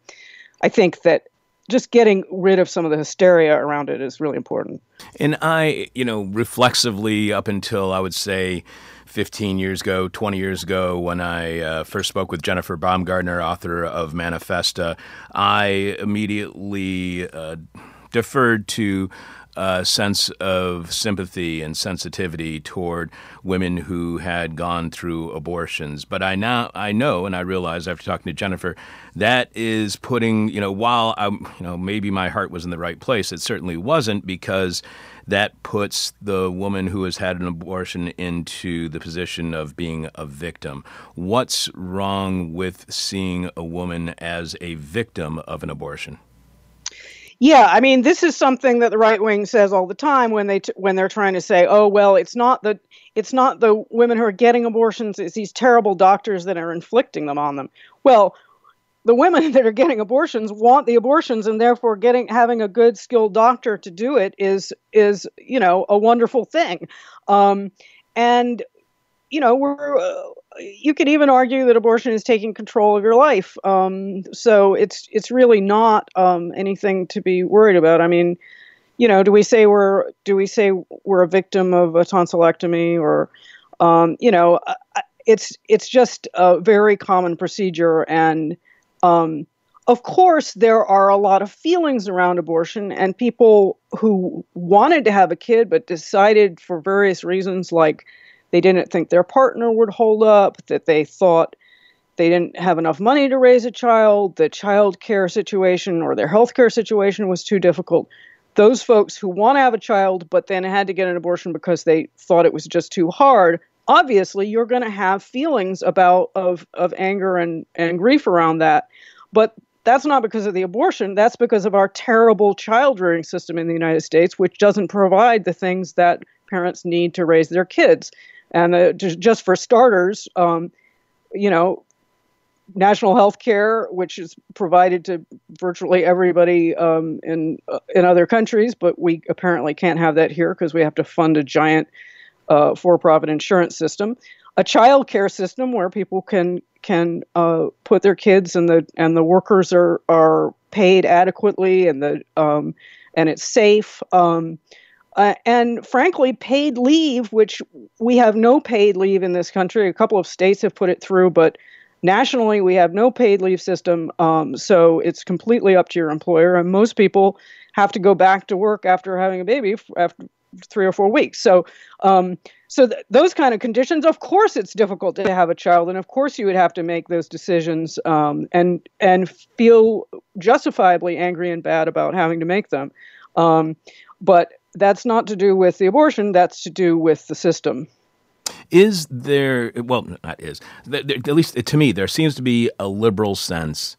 I think that just getting rid of some of the hysteria around it is really important. And I, you know, reflexively up until I would say 15 years ago, 20 years ago, when I uh, first spoke with Jennifer Baumgardner, author of Manifesta, I immediately uh, deferred to a sense of sympathy and sensitivity toward women who had gone through abortions. But I now I know and I realize after talking to Jennifer that is putting you know while I you know maybe my heart was in the right place, it certainly wasn't because that puts the woman who has had an abortion into the position of being a victim. What's wrong with seeing a woman as a victim of an abortion? Yeah, I mean, this is something that the right wing says all the time when they t- when they're trying to say, "Oh, well, it's not the it's not the women who are getting abortions; it's these terrible doctors that are inflicting them on them." Well, the women *laughs* that are getting abortions want the abortions, and therefore, getting having a good skilled doctor to do it is is you know a wonderful thing. Um, and you know, we're uh, you could even argue that abortion is taking control of your life. Um, so it's it's really not um, anything to be worried about. I mean, you know, do we say we're do we say we're a victim of a tonsillectomy or, um, you know, it's it's just a very common procedure, and um, of course there are a lot of feelings around abortion, and people who wanted to have a kid but decided for various reasons like they didn't think their partner would hold up, that they thought they didn't have enough money to raise a child, the child care situation or their health care situation was too difficult. Those folks who want to have a child but then had to get an abortion because they thought it was just too hard, obviously you're going to have feelings about of of anger and and grief around that. But that's not because of the abortion. That's because of our terrible child rearing system in the United States, which doesn't provide the things that parents need to raise their kids. And uh, just, for starters, um, you know, national health care, which is provided to virtually everybody um, in uh, in other countries, but we apparently can't have that here because we have to fund a giant uh, for-profit insurance system, a child care system where people can can uh, put their kids and the and the workers are are paid adequately and the um, and it's safe. Um, uh, and frankly, paid leave, which we have no paid leave in this country. A couple of states have put it through, but nationally, we have no paid leave system. Um, so it's completely up to your employer. And most people have to go back to work after having a baby after three or four weeks. So, um, so th- those kind of conditions, of course, it's difficult to have a child, and of course, you would have to make those decisions um, and and feel justifiably angry and bad about having to make them. Um, but that's not to do with the abortion, that's to do with the system. Is there, well, not is, at least to me, there seems to be a liberal sense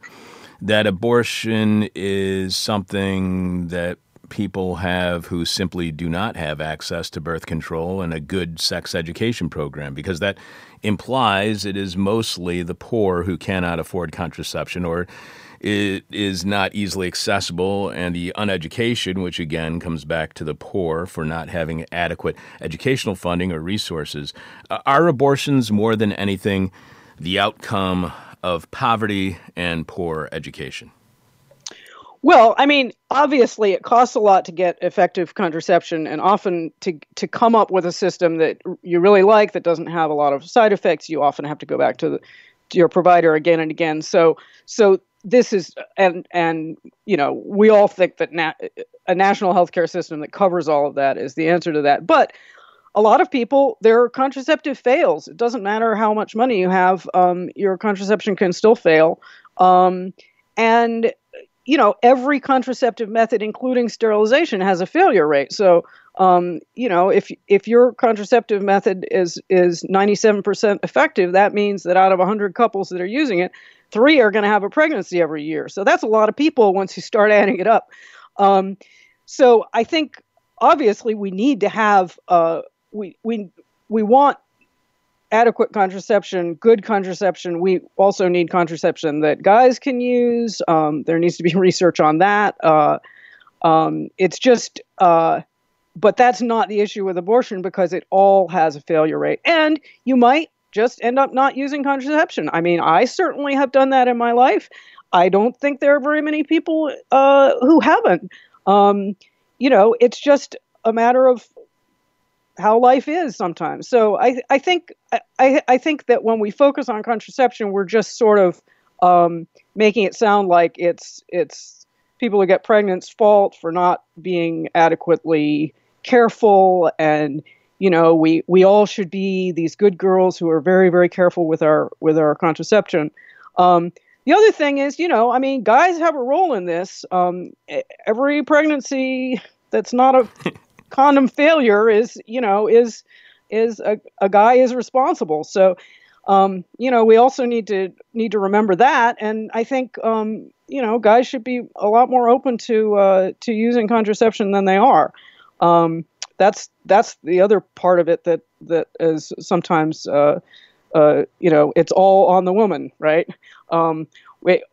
that abortion is something that people have who simply do not have access to birth control and a good sex education program because that implies it is mostly the poor who cannot afford contraception or it is not easily accessible, and the uneducation, which again comes back to the poor for not having adequate educational funding or resources. Uh, are abortions more than anything the outcome of poverty and poor education? Well, I mean, obviously, it costs a lot to get effective contraception, and often to to come up with a system that you really like that doesn't have a lot of side effects, you often have to go back to, the, to your provider again and again. So, so this is and and you know we all think that na- a national healthcare system that covers all of that is the answer to that. But a lot of people their contraceptive fails. It doesn't matter how much money you have um, your contraception can still fail. Um, and you know every contraceptive method including sterilization has a failure rate. So um, you know, if if your contraceptive method is is 97% effective, that means that out of 100 couples that are using it, three are going to have a pregnancy every year. So that's a lot of people once you start adding it up. Um, so I think obviously we need to have uh, we we we want adequate contraception, good contraception. We also need contraception that guys can use. Um, there needs to be *laughs* research on that. Uh, um, it's just uh, but that's not the issue with abortion because it all has a failure rate. And you might just end up not using contraception. I mean, I certainly have done that in my life. I don't think there are very many people uh, who haven't. Um, you know, it's just a matter of how life is sometimes. So I, I think I, I think that when we focus on contraception, we're just sort of um, making it sound like it's it's people who get pregnant's fault for not being adequately careful and you know we we all should be these good girls who are very very careful with our with our contraception. Um, the other thing is you know i mean guys have a role in this. Um, every pregnancy that's not a *laughs* condom failure is you know is is a, a guy is responsible. So um, you know we also need to need to remember that. And i think um, you know guys should be a lot more open to uh, to using contraception than they are. Um, that's that's the other part of it that that is sometimes uh, uh, you know it's all on the woman, right? Um,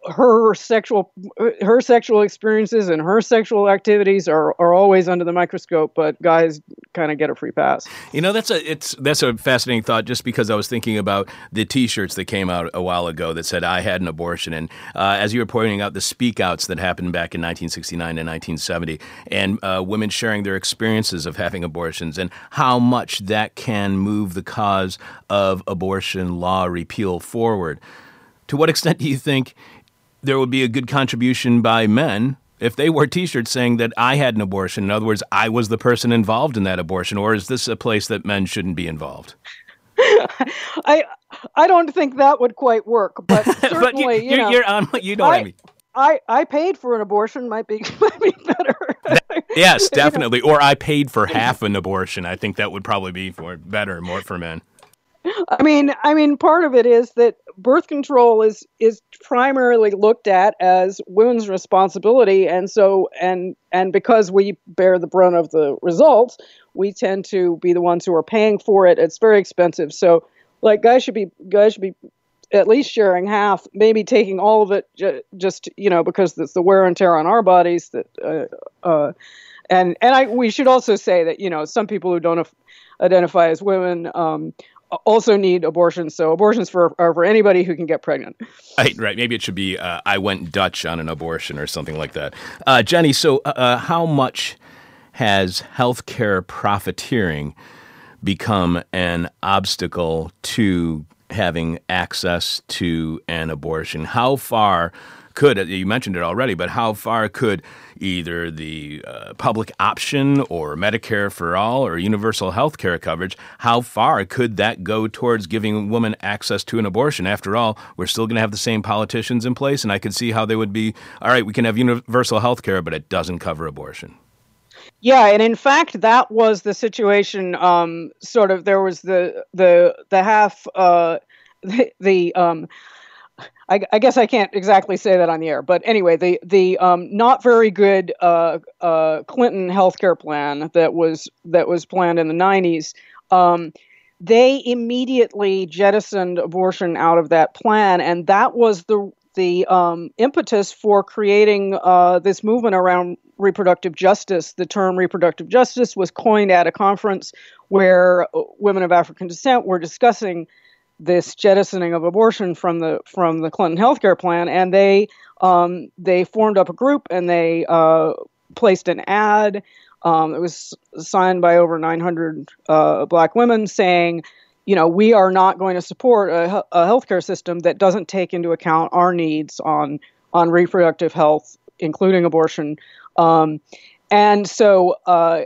her sexual her sexual experiences and her sexual activities are, are always under the microscope, but guys kind of get a free pass. You know, that's a it's that's a fascinating thought. Just because I was thinking about the T-shirts that came out a while ago that said "I had an abortion," and uh, as you were pointing out, the speak outs that happened back in 1969 and 1970, and uh, women sharing their experiences of having abortions and how much that can move the cause of abortion law repeal forward. To what extent do you think there would be a good contribution by men if they wore T-shirts saying that I had an abortion? In other words, I was the person involved in that abortion, or is this a place that men shouldn't be involved? *laughs* I I don't think that would quite work, but certainly *laughs* but you, um, *laughs* you know, you're on, you know I, what I mean. I, I paid for an abortion might be might be better. yes, definitely. you know? Or I paid for half an abortion. I think that would probably be for better, more for men. I mean, I mean, part of it is that birth control is is primarily looked at as women's responsibility, and so and and because we bear the brunt of the results, we tend to be the ones who are paying for it. It's very expensive, so like guys should be guys should be at least sharing half, maybe taking all of it, ju- just you know, because it's the wear and tear on our bodies that. Uh, uh, and and I we should also say that you know some people who don't identify as women um, also need abortions. So abortions for are for anybody who can get pregnant. Right, right. Maybe it should be uh, I went Dutch on an abortion or something like that. Uh, Jenny, so uh, uh how much has healthcare profiteering become an obstacle to having access to an abortion? How far could you mentioned it already, but how far could either the uh, public option or Medicare for all or universal health care coverage, how far could that go towards giving women access to an abortion? After all, we're still going to have the same politicians in place, and I could see how they would be all right, we can have universal health care, but it doesn't cover abortion. Yeah, and in fact, that was the situation. Um, sort of, there was the the the half uh, *laughs* the, the um, I, I, guess I can't exactly say that on the air, but anyway, the the um, not very good uh, uh, Clinton healthcare plan that was that was planned in the '90s. Um, they immediately jettisoned abortion out of that plan, and that was the the um, impetus for creating uh, this movement around reproductive justice. The term reproductive justice was coined at a conference where uh, women of African descent were discussing this jettisoning of abortion from the from the Clinton healthcare plan, and they um, they formed up a group and they uh, placed an ad. Um, it was signed by over 900 uh, black women saying, you know, we are not going to support a, a healthcare system that doesn't take into account our needs on on reproductive health, including abortion. Um, and so, uh,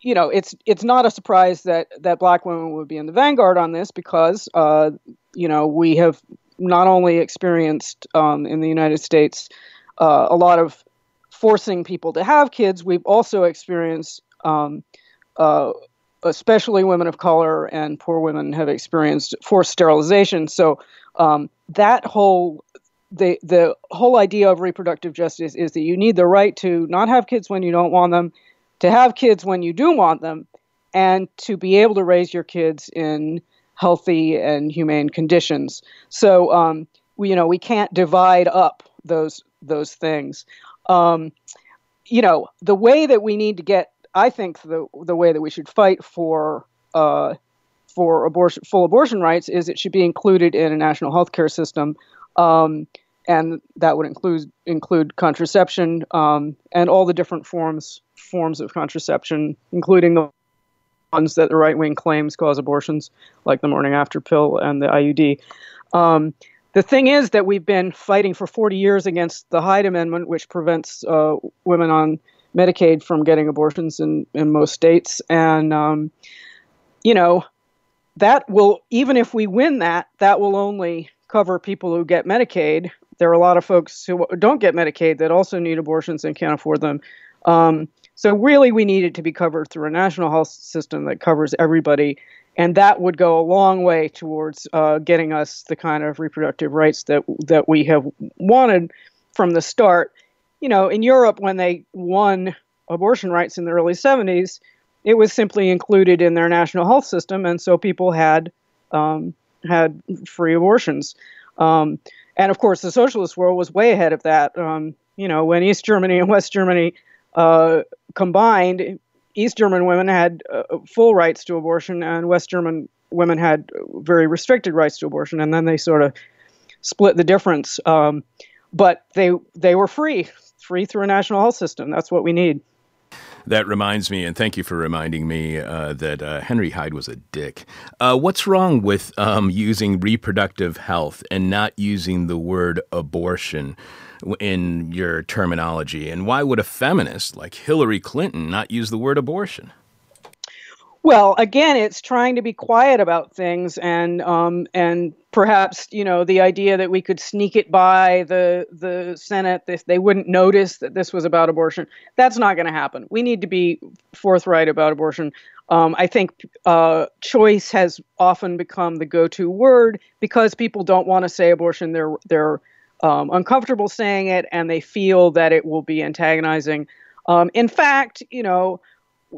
you know, it's it's not a surprise that that black women would be in the vanguard on this because, uh, you know, we have not only experienced um, in the United States uh, a lot of forcing people to have kids, we've also experienced um, uh, especially women of color and poor women have experienced forced sterilization. So um, that whole the the whole idea of reproductive justice is that you need the right to not have kids when you don't want them, to have kids when you do want them, and to be able to raise your kids in healthy and humane conditions. So um, we, you know we can't divide up those those things. Um, you know the way that we need to get I think the the way that we should fight for uh, for abortion full abortion rights is it should be included in a national health care system, um, and that would include include contraception um, and all the different forms forms of contraception, including the ones that the right wing claims cause abortions, like the morning after pill and the IUD. Um, the thing is that we've been fighting for 40 years against the Hyde Amendment, which prevents uh, women on Medicaid from getting abortions in, in most states. And, um, you know, that will, even if we win that, that will only cover people who get Medicaid. There are a lot of folks who don't get Medicaid that also need abortions and can't afford them. Um, so, really, we need it to be covered through a national health system that covers everybody. And that would go a long way towards uh, getting us the kind of reproductive rights that that we have wanted from the start you know, in Europe, when they won abortion rights in the early 70s, it was simply included in their national health system, and so people had um, had free abortions. Um, and of course, the socialist world was way ahead of that. Um, you know, when East Germany and West Germany uh, combined, East German women had uh, full rights to abortion, and West German women had very restricted rights to abortion. And then they sort of split the difference. Um, but they they were free free through a national health system. That's what we need. That reminds me, and thank you for reminding me uh, that uh, Henry Hyde was a dick. Uh, what's wrong with um, using reproductive health and not using the word abortion in your terminology? And why would a feminist like Hillary Clinton not use the word abortion? Well, again, it's trying to be quiet about things, and um, and perhaps you know the idea that we could sneak it by the the Senate if they wouldn't notice that this was about abortion. That's not going to happen. We need to be forthright about abortion. Um, I think uh, choice has often become the go-to word because people don't want to say abortion. They're they're um, uncomfortable saying it, and they feel that it will be antagonizing. Um, in fact, you know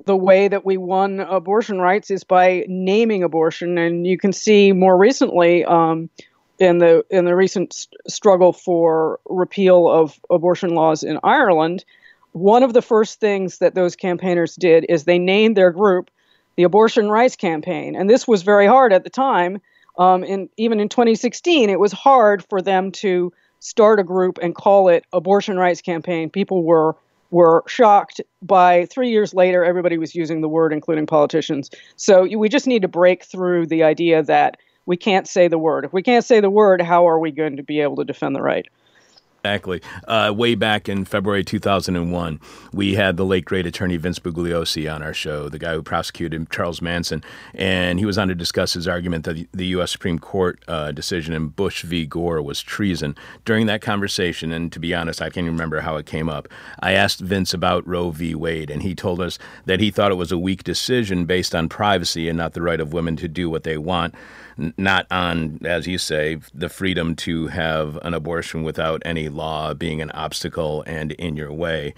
the way that we won abortion rights is by naming abortion, and you can see more recently um, in the in the recent st- struggle for repeal of abortion laws in Ireland. One of the first things that those campaigners did is they named their group the Abortion Rights Campaign, and this was very hard at the time. Um, and even in 2016, it was hard for them to start a group and call it Abortion Rights Campaign. People were were shocked by three years later, everybody was using the word, including politicians. So we just need to break through the idea that we can't say the word. If we can't say the word, how are we going to be able to defend the right? Exactly. Uh, way back in February 2001, we had the late great attorney Vince Bugliosi on our show, the guy who prosecuted Charles Manson, and he was on to discuss his argument that the U.S. Supreme Court uh, decision in Bush v. Gore was treason. During that conversation, and to be honest, I can't even remember how it came up, I asked Vince about Roe v. Wade, and he told us that he thought it was a weak decision based on privacy and not the right of women to do what they want not on, as you say, the freedom to have an abortion without any law being an obstacle and in your way.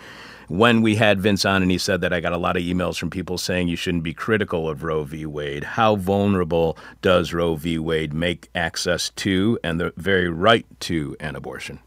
When we had Vince on and he said that I got a lot of emails from people saying you shouldn't be critical of Roe v. Wade, how vulnerable does Roe v. Wade make access to and the very right to an abortion?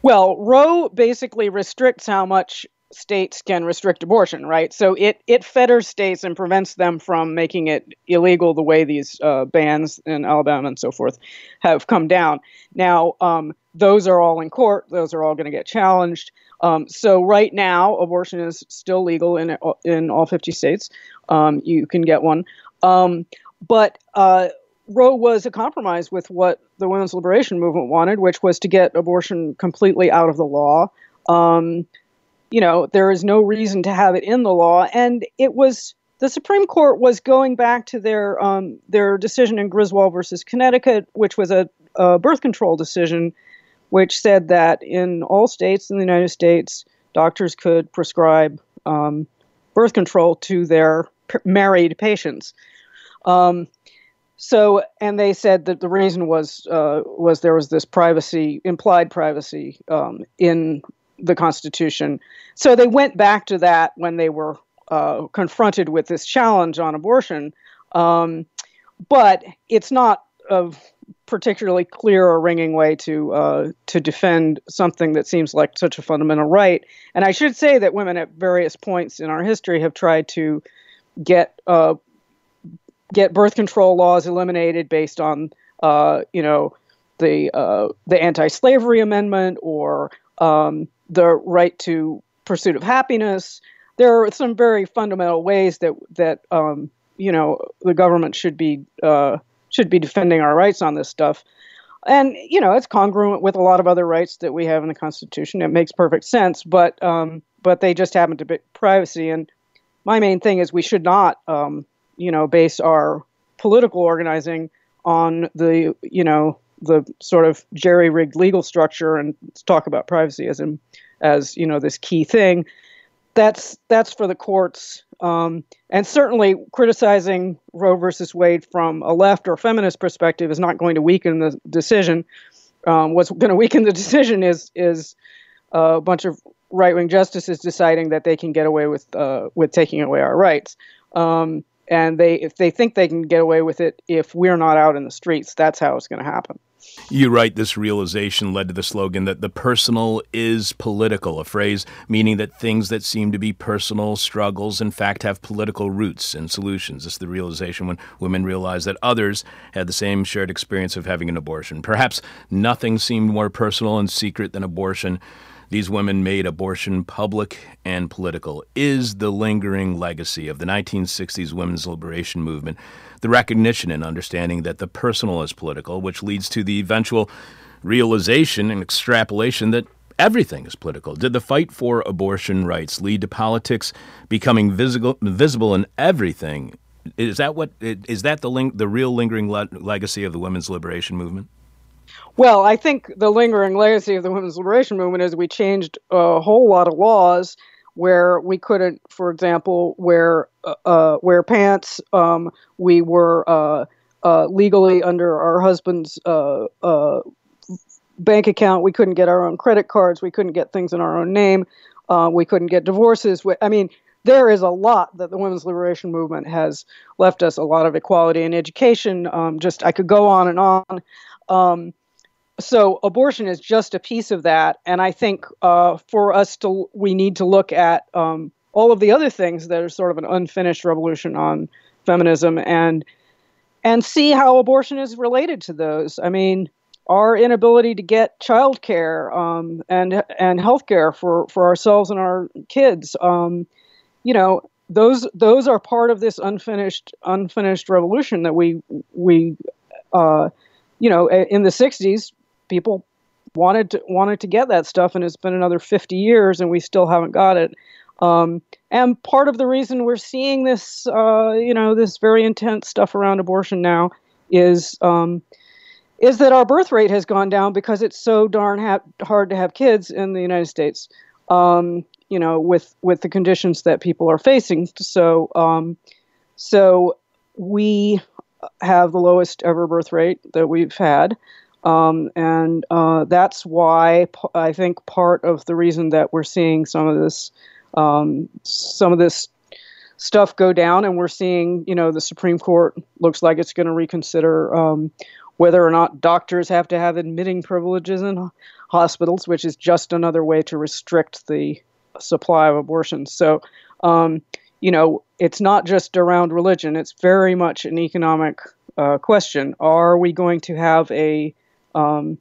Well, Roe basically restricts how much states can restrict abortion, right? So it it fetters states and prevents them from making it illegal the way these uh, bans in Alabama and so forth have come down. Now, um, those are all in court; those are all going to get challenged. Um, so right now, abortion is still legal in in all 50 states. Um, you can get one, um, but uh, Roe was a compromise with what the women's liberation movement wanted, which was to get abortion completely out of the law. Um, you know, there is no reason to have it in the law. And it was the Supreme Court was going back to their um, their decision in Griswold versus Connecticut, which was a, a, birth control decision, which said that in all states in the United States, doctors could prescribe um, birth control to their p- married patients. Um, so, and they said that the reason was uh, was there was this privacy, implied privacy um, in the Constitution. So they went back to that when they were uh, confronted with this challenge on abortion. Um, but it's not a particularly clear or ringing way to uh, to defend something that seems like such a fundamental right. And I should say that women at various points in our history have tried to get uh, get birth control laws eliminated based on uh, you know the uh, the anti-slavery amendment or um, the right to pursuit of happiness. There are some very fundamental ways that that um, you know the government should be uh, should be defending our rights on this stuff. And you know it's congruent with a lot of other rights that we have in the Constitution. It makes perfect sense, but um, but they just happen to be privacy. And my main thing is we should not um, you know, base our political organizing on the, you know, the sort of jerry-rigged legal structure and talk about privacy as as you know this key thing. That's that's for the courts, um, and certainly criticizing Roe versus Wade from a left or feminist perspective is not going to weaken the decision. Um, what's going to weaken the decision is is a bunch of right-wing justices deciding that they can get away with uh, with taking away our rights. Um, and they if they think they can get away with it if we're not out in the streets that's how it's going to happen you write this realization led to the slogan that the personal is political, a phrase meaning that things that seem to be personal struggles, in fact, have political roots and solutions. This is the realization when women realized that others had the same shared experience of having an abortion. Perhaps nothing seemed more personal and secret than abortion. These women made abortion public and political. Is the lingering legacy of the 1960s women's liberation movement the recognition and understanding that the personal is political, which leads to the eventual realization and extrapolation that everything is political? Did the fight for abortion rights lead to politics becoming visible, visible in everything? Is that what is that the ling- the real lingering le- legacy of the women's liberation movement? Well, I think the lingering legacy of the women's liberation movement is we changed a whole lot of laws where we couldn't, for example, wear uh, uh, wear pants. Um, we were uh, uh, legally under our husband's uh, uh, bank account. We couldn't get our own credit cards. We couldn't get things in our own name. we couldn't get divorces. I mean, there is a lot that the women's liberation movement has left us. A lot of equality in education. Um, just I could go on and on. Um, so abortion is just a piece of that, and I think uh, for us to we need to look at um, all of the other things that are sort of an unfinished revolution on feminism and and see how abortion is related to those. I mean, our inability to get childcare um, and and healthcare for for ourselves and our kids. Um, you know, those those are part of this unfinished unfinished revolution that we we uh, you know in the 60s people wanted to wanted to get that stuff, and it's been another 50 years, and we still haven't got it. Um, and part of the reason we're seeing this, uh, you know, this very intense stuff around abortion now is um, is that our birth rate has gone down because it's so darn ha- hard to have kids in the United States. Um, you know, with with the conditions that people are facing. So, um, so we have the lowest ever birth rate that we've had. Um, and uh, that's why I think part of the reason that we're seeing some of this, um, some of this stuff go down, and we're seeing, you know, the Supreme Court looks like it's going to reconsider um, whether or not doctors have to have admitting privileges in hospitals, which is just another way to restrict the supply of abortions. So, um, you know, it's not just around religion; it's very much an economic uh, question. Are we going to have a um,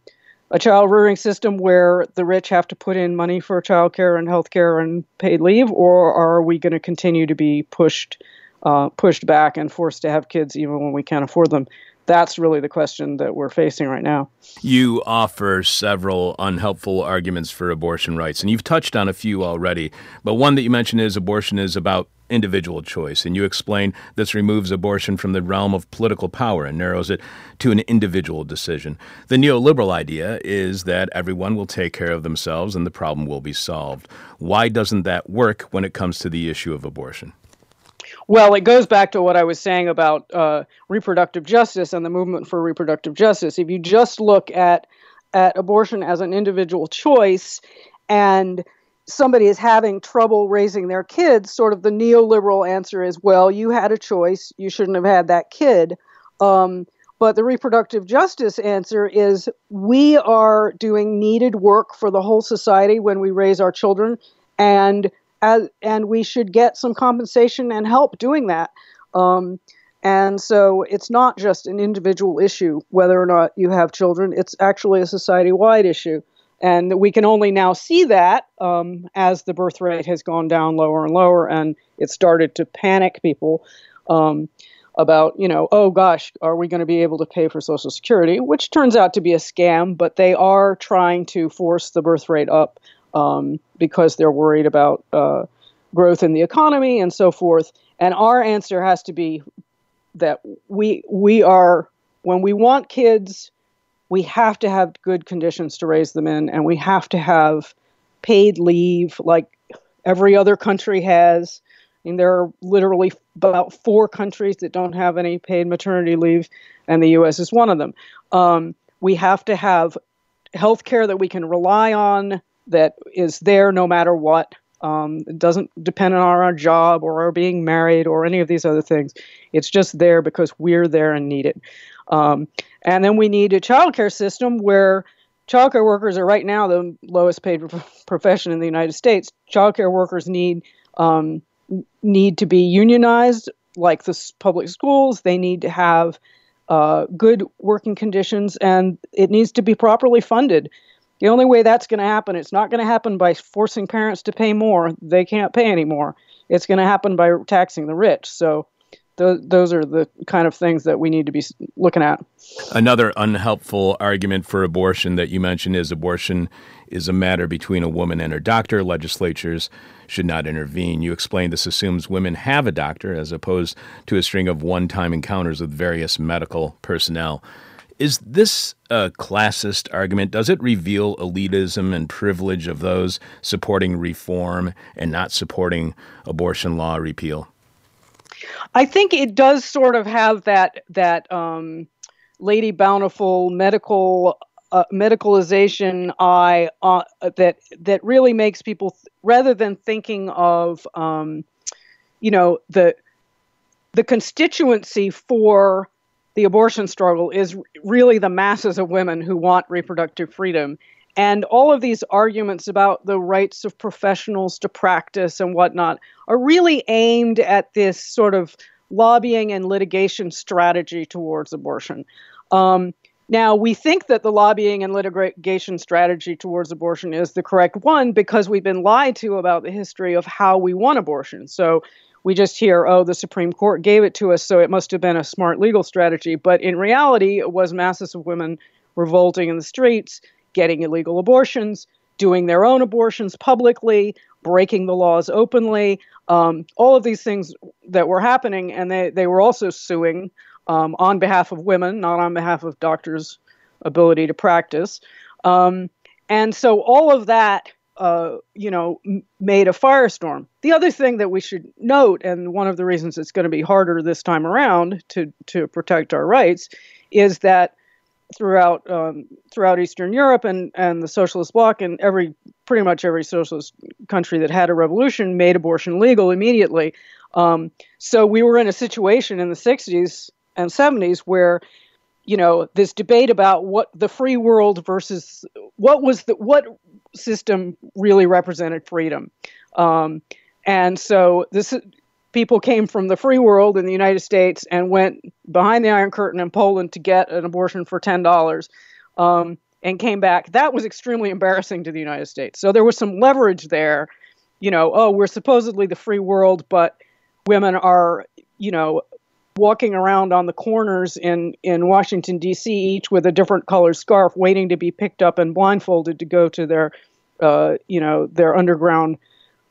a child rearing system where the rich have to put in money for childcare and healthcare and paid leave, or are we going to continue to be pushed uh, pushed back and forced to have kids even when we can't afford them? That's really the question that we're facing right now. You offer several unhelpful arguments for abortion rights, and you've touched on a few already. But one that you mentioned is abortion is about individual choice. And you explain this removes abortion from the realm of political power and narrows it to an individual decision. The neoliberal idea is that everyone will take care of themselves and the problem will be solved. Why doesn't that work when it comes to the issue of abortion? Well, it goes back to what I was saying about uh, reproductive justice and the movement for reproductive justice. If you just look at at abortion as an individual choice and somebody is having trouble raising their kids, sort of the neoliberal answer is, well, you had a choice, you shouldn't have had that kid. Um, but the reproductive justice answer is we are doing needed work for the whole society when we raise our children, and as, and we should get some compensation and help doing that. Um, and so it's not just an individual issue whether or not you have children, it's actually a society wide issue. And we can only now see that um, as the birth rate has gone down lower and lower, and it started to panic people um, about, you know, oh gosh, are we going to be able to pay for Social Security? Which turns out to be a scam, but they are trying to force the birth rate up um, because they're worried about uh, growth in the economy and so forth. And our answer has to be that we we are when we want kids we have to have good conditions to raise them in, and we have to have paid leave like every other country has. I mean, there are literally about four countries that don't have any paid maternity leave, and the U.S. is one of them. Um, we have to have health care that we can rely on that is there no matter what. Um, it doesn't depend on our job or our being married or any of these other things. It's just there because we're there and need it. Um, and then we need a childcare system where childcare workers are right now the lowest paid *laughs* profession in the United States. Childcare workers need um, need to be unionized, like the public schools. They need to have uh, good working conditions, and it needs to be properly funded. The only way that's going to happen, it's not going to happen by forcing parents to pay more. They can't pay anymore. It's going to happen by taxing the rich. So those, those are the kind of things that we need to be looking at. Another unhelpful argument for abortion that you mentioned is abortion is a matter between a woman and her doctor. Legislatures should not intervene. You explained this assumes women have a doctor as opposed to a string of one time encounters with various medical personnel. Is this a classist argument? Does it reveal elitism and privilege of those supporting reform and not supporting abortion law repeal? I think it does sort of have that that um, Lady Bountiful medical uh, medicalization eye uh, that that really makes people th- rather than thinking of um, you know the the constituency for the abortion struggle is really the masses of women who want reproductive freedom and all of these arguments about the rights of professionals to practice and whatnot are really aimed at this sort of lobbying and litigation strategy towards abortion. Um, now, we think that the lobbying and litigation strategy towards abortion is the correct one because we've been lied to about the history of how we want abortion. So we just hear, oh, the Supreme Court gave it to us, so it must have been a smart legal strategy. But in reality, it was masses of women revolting in the streets getting illegal abortions, doing their own abortions publicly, breaking the laws openly, um, all of these things that were happening. And they, they were also suing um, on behalf of women, not on behalf of doctors' ability to practice. Um, and so all of that, uh, you know, made a firestorm. The other thing that we should note, and one of the reasons it's going to be harder this time around to, to protect our rights, is that throughout um, throughout Eastern Europe and, and the socialist bloc and every pretty much every socialist country that had a revolution made abortion legal immediately. Um, so we were in a situation in the 60s and 70s where you know this debate about what the free world versus what was the what system really represented freedom um, and so this people came from the free world in the United States and went behind the Iron Curtain in Poland to get an abortion for ten dollars, um, and came back. That was extremely embarrassing to the United States. So there was some leverage there. You know, oh, we're supposedly the free world, but women are, you know, walking around on the corners in, in Washington, D.C., each with a different colored scarf, waiting to be picked up and blindfolded to go to their, uh, you know, their underground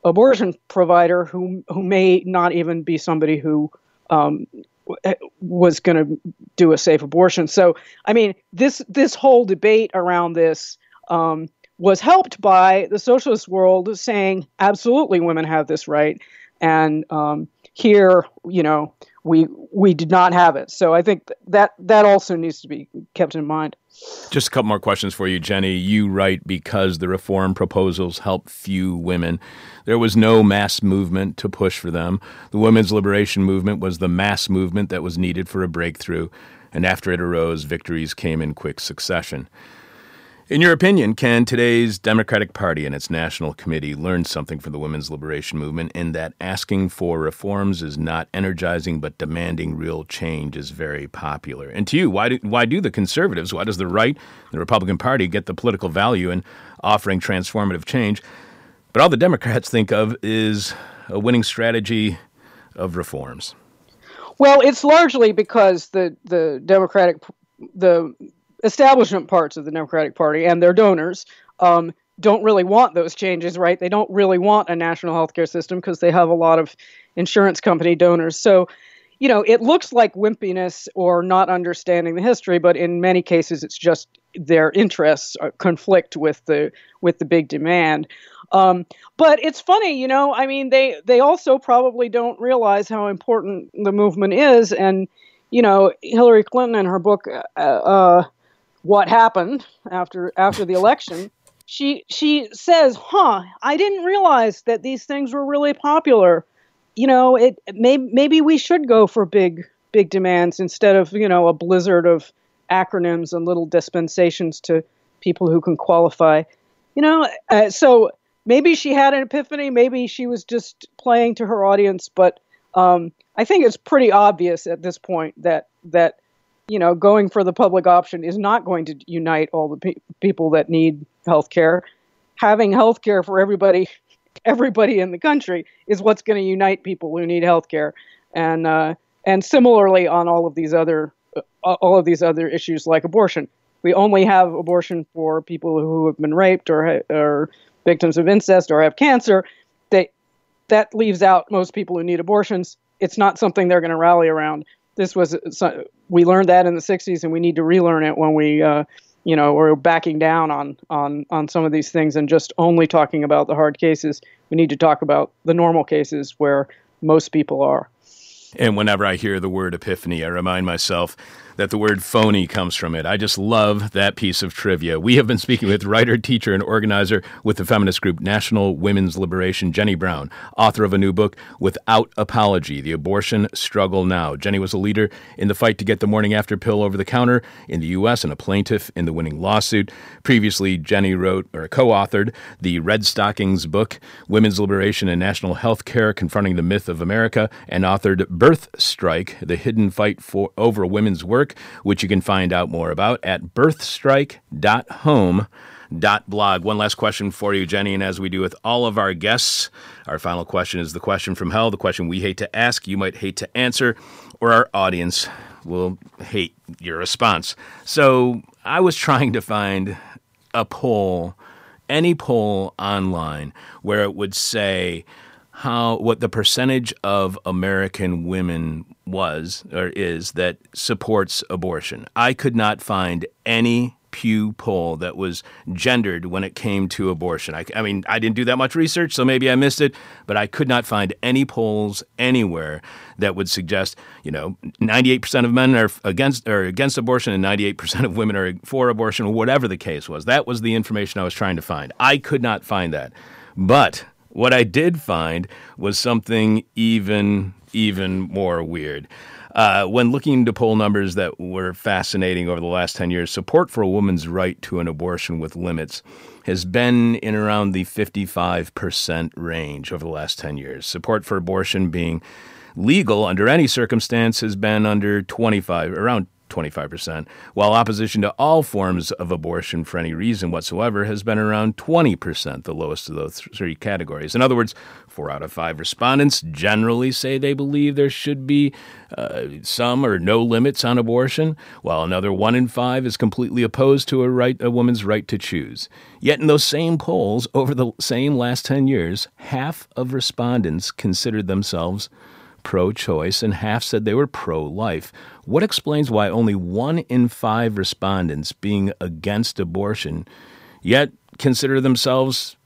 abortion provider who, who may not even be somebody who um, was going to do a safe abortion. So, I mean, this this whole debate around this um, was helped by the socialist world saying absolutely women have this right, and um, here, you know, we we did not have it. So I think that that also needs to be kept in mind. Just a couple more questions for you, Jenny. You write because the reform proposals help few women. There was no mass movement to push for them. The women's liberation movement was the mass movement that was needed for a breakthrough, and after it arose, victories came in quick succession. In your opinion, can today's Democratic Party and its national committee learn something from the women's liberation movement in that asking for reforms is not energizing, but demanding real change is very popular? And to you, why do, why do the conservatives, why does the right, the Republican Party, get the political value in offering transformative change? But all the Democrats think of is a winning strategy of reforms. Well, it's largely because the the Democratic the establishment parts of the Democratic Party and their donors um, don't really want those changes, right? They don't really want a national healthcare system because they have a lot of insurance company donors. So, you know, it looks like wimpiness or not understanding the history, but in many cases, it's just their interests conflict with the with the big demand. Um, but it's funny, you know. I mean, they they also probably don't realize how important the movement is, and you know, Hillary Clinton in her book. Uh, uh, what happened after after the election, she she says, "Huh, I didn't realize that these things were really popular. You know, it may, maybe we should go for big big demands instead of you know a blizzard of acronyms and little dispensations to people who can qualify. You know, uh, so maybe she had an epiphany. Maybe she was just playing to her audience, but um, I think it's pretty obvious at this point that that you know, going for the public option is not going to unite all the pe- people that need health care. Having health care for everybody, *laughs* everybody in the country is what's going to unite people who need health care. And uh, and similarly on all of these other uh, all of these other issues like abortion. We only have abortion for people who have been raped or or victims of incest or have cancer. They that leaves out most people who need abortions. It's not something they're going to rally around this was we learned that in the 60s and we need to relearn it when we uh, you know we're backing down on on on some of these things and just only talking about the hard cases. We need to talk about the normal cases where most people are. And whenever i hear the word epiphany i remind myself that the word phony comes from it. I just love that piece of trivia. We have been speaking with writer, teacher, and organizer with the feminist group National Women's Liberation, Jenny Brown, author of a new book, Without Apology The Abortion Struggle Now. Jenny was a leader in the fight to get the morning after pill over the counter in the U.S. and a plaintiff in the winning lawsuit. Previously, Jenny wrote or co authored the Redstockings book, Women's Liberation and National Health Care Confronting the Myth of America, and authored Birth Strike The Hidden Fight for Over Women's Work which you can find out more about at birthstrike.home.blog. One last question for you, Jenny, and as we do with all of our guests, our final question is the question from hell, the question we hate to ask, you might hate to answer, or our audience will hate your response. So I was trying to find a poll, any poll online, where it would say, how what the percentage of American women was or is that supports abortion. I could not find any Pew poll that was gendered when it came to abortion. I, I, mean, I didn't do that much research, so maybe I missed it, but I could not find any polls anywhere that would suggest, you know, 98% of men are against or against abortion and 98% of women are for abortion, or whatever the case was. That was the information I was trying to find. I could not find that. But what I did find was something even even more weird. Uh, when looking into poll numbers that were fascinating over the last 10 years, support for a woman's right to an abortion with limits has been in around the 55% range over the last 10 years. Support for abortion being legal under any circumstance has been under 25, around 25%, while opposition to all forms of abortion for any reason whatsoever has been around 20%, the lowest of those three categories. In other words, Four out of five respondents generally say they believe there should be uh, some or no limits on abortion, while another one in five is completely opposed to a right a woman's right to choose. Yet in those same polls over the same last 10 years, half of respondents considered themselves pro choice and half said they were pro life. What explains why only one in five respondents being against abortion yet consider themselves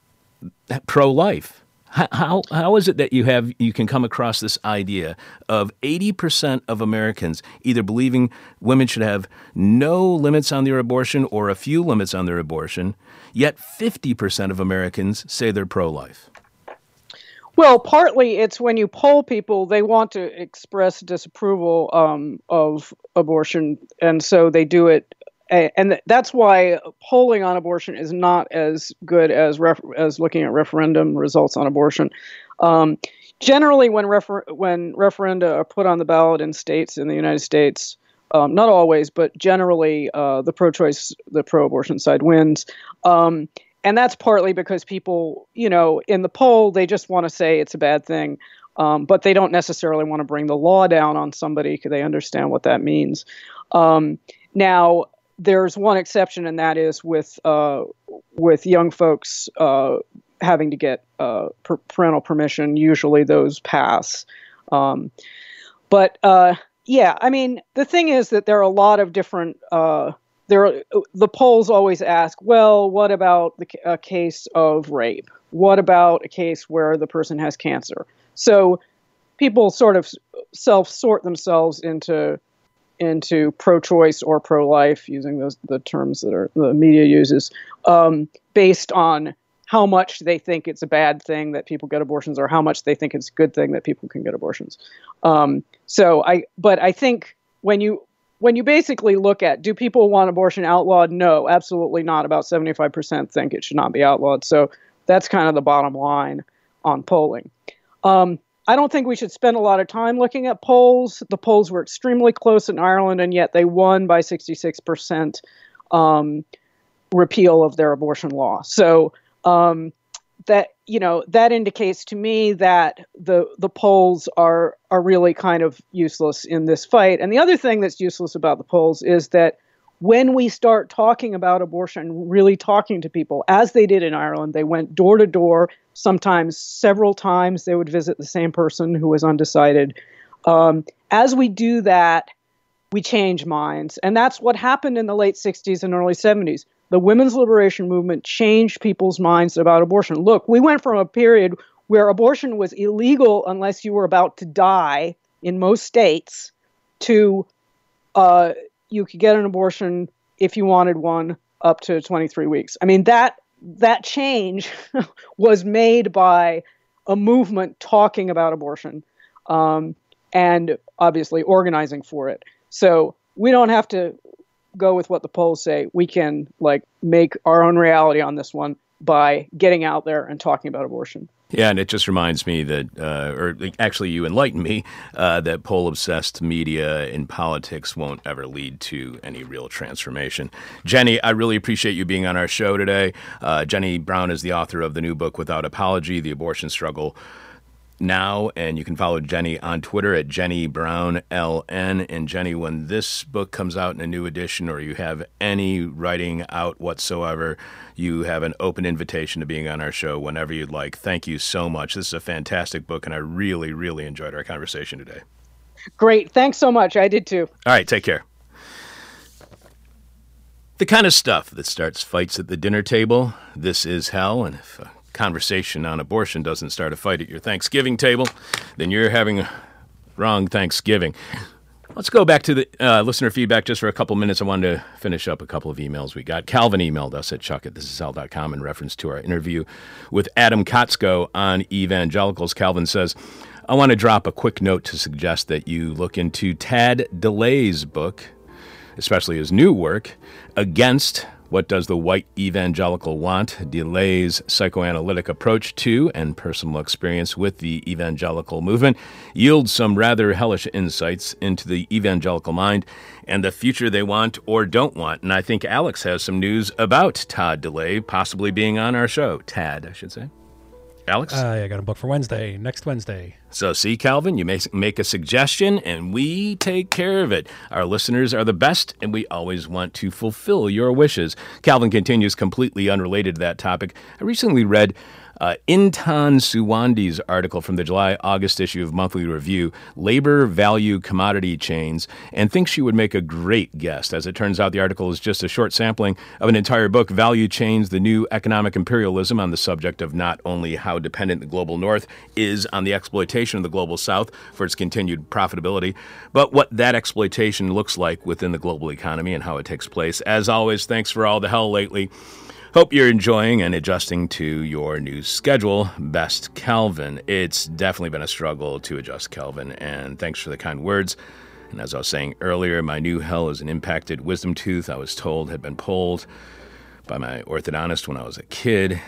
pro life? How, how is it that you have you can come across this idea of 80% of Americans either believing women should have no limits on their abortion or a few limits on their abortion, yet 50% of Americans say they're pro life? Well, partly it's when you poll people, they want to express disapproval um, of abortion, and so they do it. And that's why polling on abortion is not as good as ref- as looking at referendum results on abortion. Um, generally, when refer- when referenda are put on the ballot in states in the United States, um, not always, but generally, uh, the pro-choice, the pro-abortion side wins. Um, and that's partly because people, you know, in the poll, they just want to say it's a bad thing, um, but they don't necessarily want to bring the law down on somebody because they understand what that means. Um, now, there's one exception, and that is with uh, with young folks uh, having to get uh, parental permission. Usually, those pass. Um, but uh, yeah, I mean, the thing is that there are a lot of different uh, there the polls always ask, well, what about the, a case of rape? What about a case where the person has cancer? So people sort of self sort themselves into into pro-choice or pro-life, using those the terms that are the media uses, um, based on how much they think it's a bad thing that people get abortions, or how much they think it's a good thing that people can get abortions. Um, so I, but I think when you when you basically look at do people want abortion outlawed? No, absolutely not. About 75% think it should not be outlawed. So that's kind of the bottom line on polling. Um, I don't think we should spend a lot of time looking at polls. The polls were extremely close in Ireland, and yet they won by 66% um, repeal of their abortion law. So um, that you know that indicates to me that the the polls are are really kind of useless in this fight. And the other thing that's useless about the polls is that when we start talking about abortion, really talking to people, as they did in Ireland, they went door to door, sometimes several times. They would visit the same person who was undecided. Um, as we do that, we change minds. And that's what happened in the late 60s and early 70s the women's liberation movement changed people's minds about abortion. Look, we went from a period where abortion was illegal unless you were about to die in most states to uh, you could get an abortion if you wanted one up to 23 weeks. I mean that that change *laughs* was made by a movement talking about abortion um, and obviously organizing for it. So we don't have to go with what the polls say, we can like make our own reality on this one by getting out there and talking about abortion. Yeah, and it just reminds me that, uh, or actually, you enlighten me uh, that poll obsessed media in politics won't ever lead to any real transformation. Jenny, I really appreciate you being on our show today. Uh, Jenny Brown is the author of the new book, Without Apology The Abortion Struggle now, and you can follow Jenny on Twitter at Jenny Brown LN. And Jenny, when this book comes out in a new edition, or you have any writing out whatsoever, you have an open invitation to being on our show whenever you'd like. Thank you so much. This is a fantastic book, and I really, really enjoyed our conversation today. Great. Thanks so much. I did too. All right. Take care. The kind of stuff that starts fights at the dinner table. This is hell, and if conversation on abortion doesn't start a fight at your Thanksgiving table, then you're having a wrong Thanksgiving. Let's go back to the uh, listener feedback just for a couple minutes. I wanted to finish up a couple of emails we got. Calvin emailed us at chuck at thisishell.com in reference to our interview with Adam Kotsko on evangelicals. Calvin says, I want to drop a quick note to suggest that you look into Tad DeLay's book, especially his new work, Against what does the white evangelical want? DeLay's psychoanalytic approach to and personal experience with the evangelical movement yields some rather hellish insights into the evangelical mind and the future they want or don't want. And I think Alex has some news about Todd DeLay possibly being on our show. Tad, I should say. Alex? Uh, I got a book for Wednesday, next Wednesday. So, see, Calvin, you may make a suggestion and we take care of it. Our listeners are the best and we always want to fulfill your wishes. Calvin continues completely unrelated to that topic. I recently read uh, Intan Suwandi's article from the July August issue of Monthly Review, Labor Value Commodity Chains, and thinks she would make a great guest. As it turns out, the article is just a short sampling of an entire book, Value Chains, the New Economic Imperialism, on the subject of not only how dependent the global north is on the exploitation of the global south for its continued profitability, but what that exploitation looks like within the global economy and how it takes place. As always, thanks for all the hell lately. Hope you're enjoying and adjusting to your new schedule. Best Calvin. It's definitely been a struggle to adjust, Calvin, and thanks for the kind words. And as I was saying earlier, my new hell is an impacted wisdom tooth I was told had been pulled by my orthodontist when I was a kid.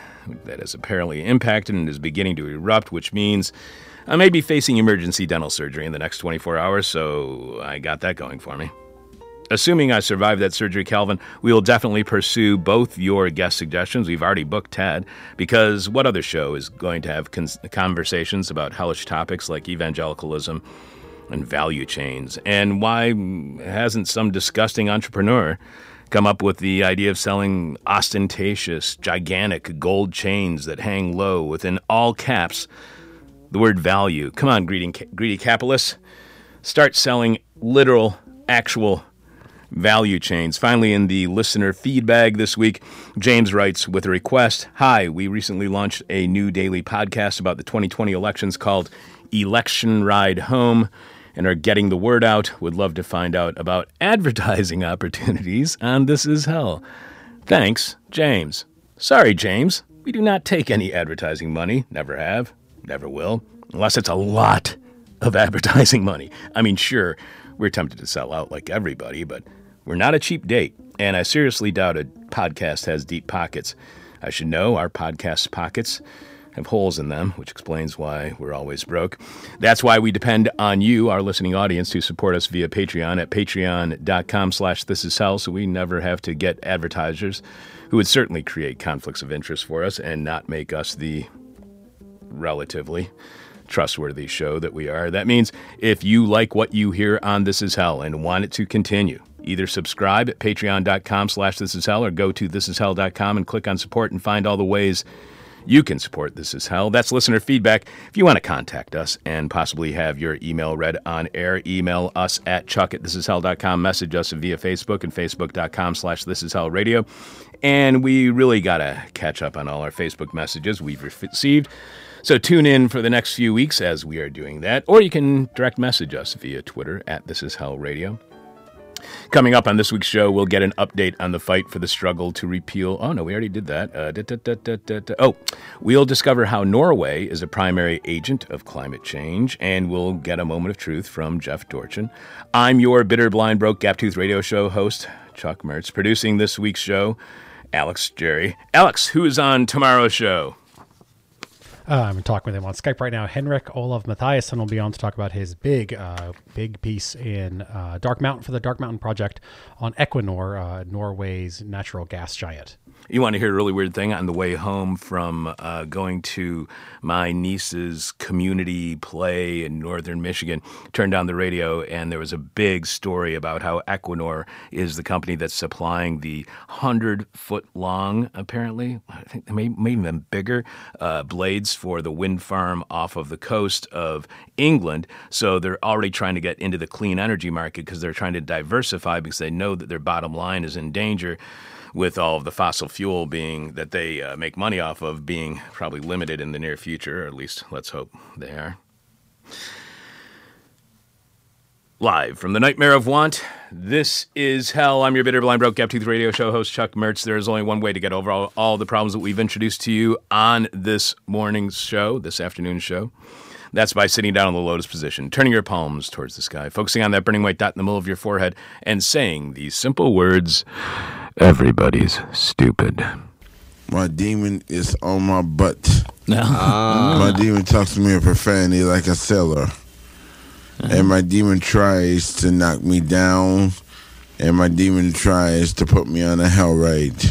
That is apparently impacted and is beginning to erupt, which means I may be facing emergency dental surgery in the next 24 hours, so I got that going for me. Assuming I survive that surgery, Calvin, we will definitely pursue both your guest suggestions. We've already booked Ted, because what other show is going to have con- conversations about hellish topics like evangelicalism and value chains? And why hasn't some disgusting entrepreneur come up with the idea of selling ostentatious, gigantic gold chains that hang low within all caps the word value? Come on, greedy, greedy capitalists. Start selling literal, actual value chains. Finally, in the listener feedback this week, James writes with a request Hi, we recently launched a new daily podcast about the 2020 elections called Election Ride Home and are getting the word out. Would love to find out about *laughs* advertising opportunities on This Is Hell. Thanks, James. Sorry, James. We do not take any advertising money. Never have. Never will. Unless it's a lot of *laughs* advertising money. I mean, sure, we're tempted to sell out like everybody, but we're not a cheap date, and I seriously doubt a podcast has deep pockets. I should know our podcast pockets have holes in them, which explains why we're always broke. That's why we depend on you, our listening audience, to support us via Patreon at patreon.com slash this is hell, so we never have to get advertisers who would certainly create conflicts of interest for us and not make us the relatively trustworthy show that we are. That means if you like what you hear on This Is Hell and want it to continue, Either subscribe at patreon.com slash this is hell or go to thisishell.com and click on support and find all the ways you can support This Is Hell. That's listener feedback. If you want to contact us and possibly have your email read on air, email us at chuck at thisishell.com. Message us via Facebook and facebook.com slash this is hell radio. And we really got to catch up on all our Facebook messages we've received. So tune in for the next few weeks as we are doing that. Or you can direct message us via Twitter at This Is Hell Radio. Coming up on this week's show, we'll get an update on the fight for the struggle to repeal. Oh, no, we already did that. Uh, da, da, da, oh, we'll discover how Norway is a primary agent of climate change, and we'll get a moment of truth from Jeff Dorchen. I'm your bitter, blind, broke, gap tooth radio show host, Chuck Mertz, producing this week's show, Alex Jerry. Alex, who is on tomorrow's show? Uh, I'm talking with him on Skype right now. Henrik Olav Mathiesen will be on to talk about his big, uh, big piece in uh, Dark Mountain for the Dark Mountain Project on Equinor, uh, Norway's natural gas giant. You want to hear a really weird thing on the way home from uh, going to my niece's community play in northern Michigan? Turned on the radio, and there was a big story about how Equinor is the company that's supplying the 100 foot long, apparently, I think maybe, maybe even bigger, uh, blades for the wind farm off of the coast of England. So they're already trying to get into the clean energy market because they're trying to diversify because they know that their bottom line is in danger with all of the fossil fuel being that they uh, make money off of being probably limited in the near future, or at least let's hope they are. Live from the Nightmare of Want, this is Hell. I'm your bitter, blind, broke, gap tooth radio show host, Chuck Mertz. There is only one way to get over all, all the problems that we've introduced to you on this morning's show, this afternoon's show. That's by sitting down in the lotus position, turning your palms towards the sky, focusing on that burning white dot in the middle of your forehead, and saying these simple words Everybody's stupid. My demon is on my butt. No. Ah. My demon talks to me in profanity like a sailor. And my demon tries to knock me down. And my demon tries to put me on a hell ride.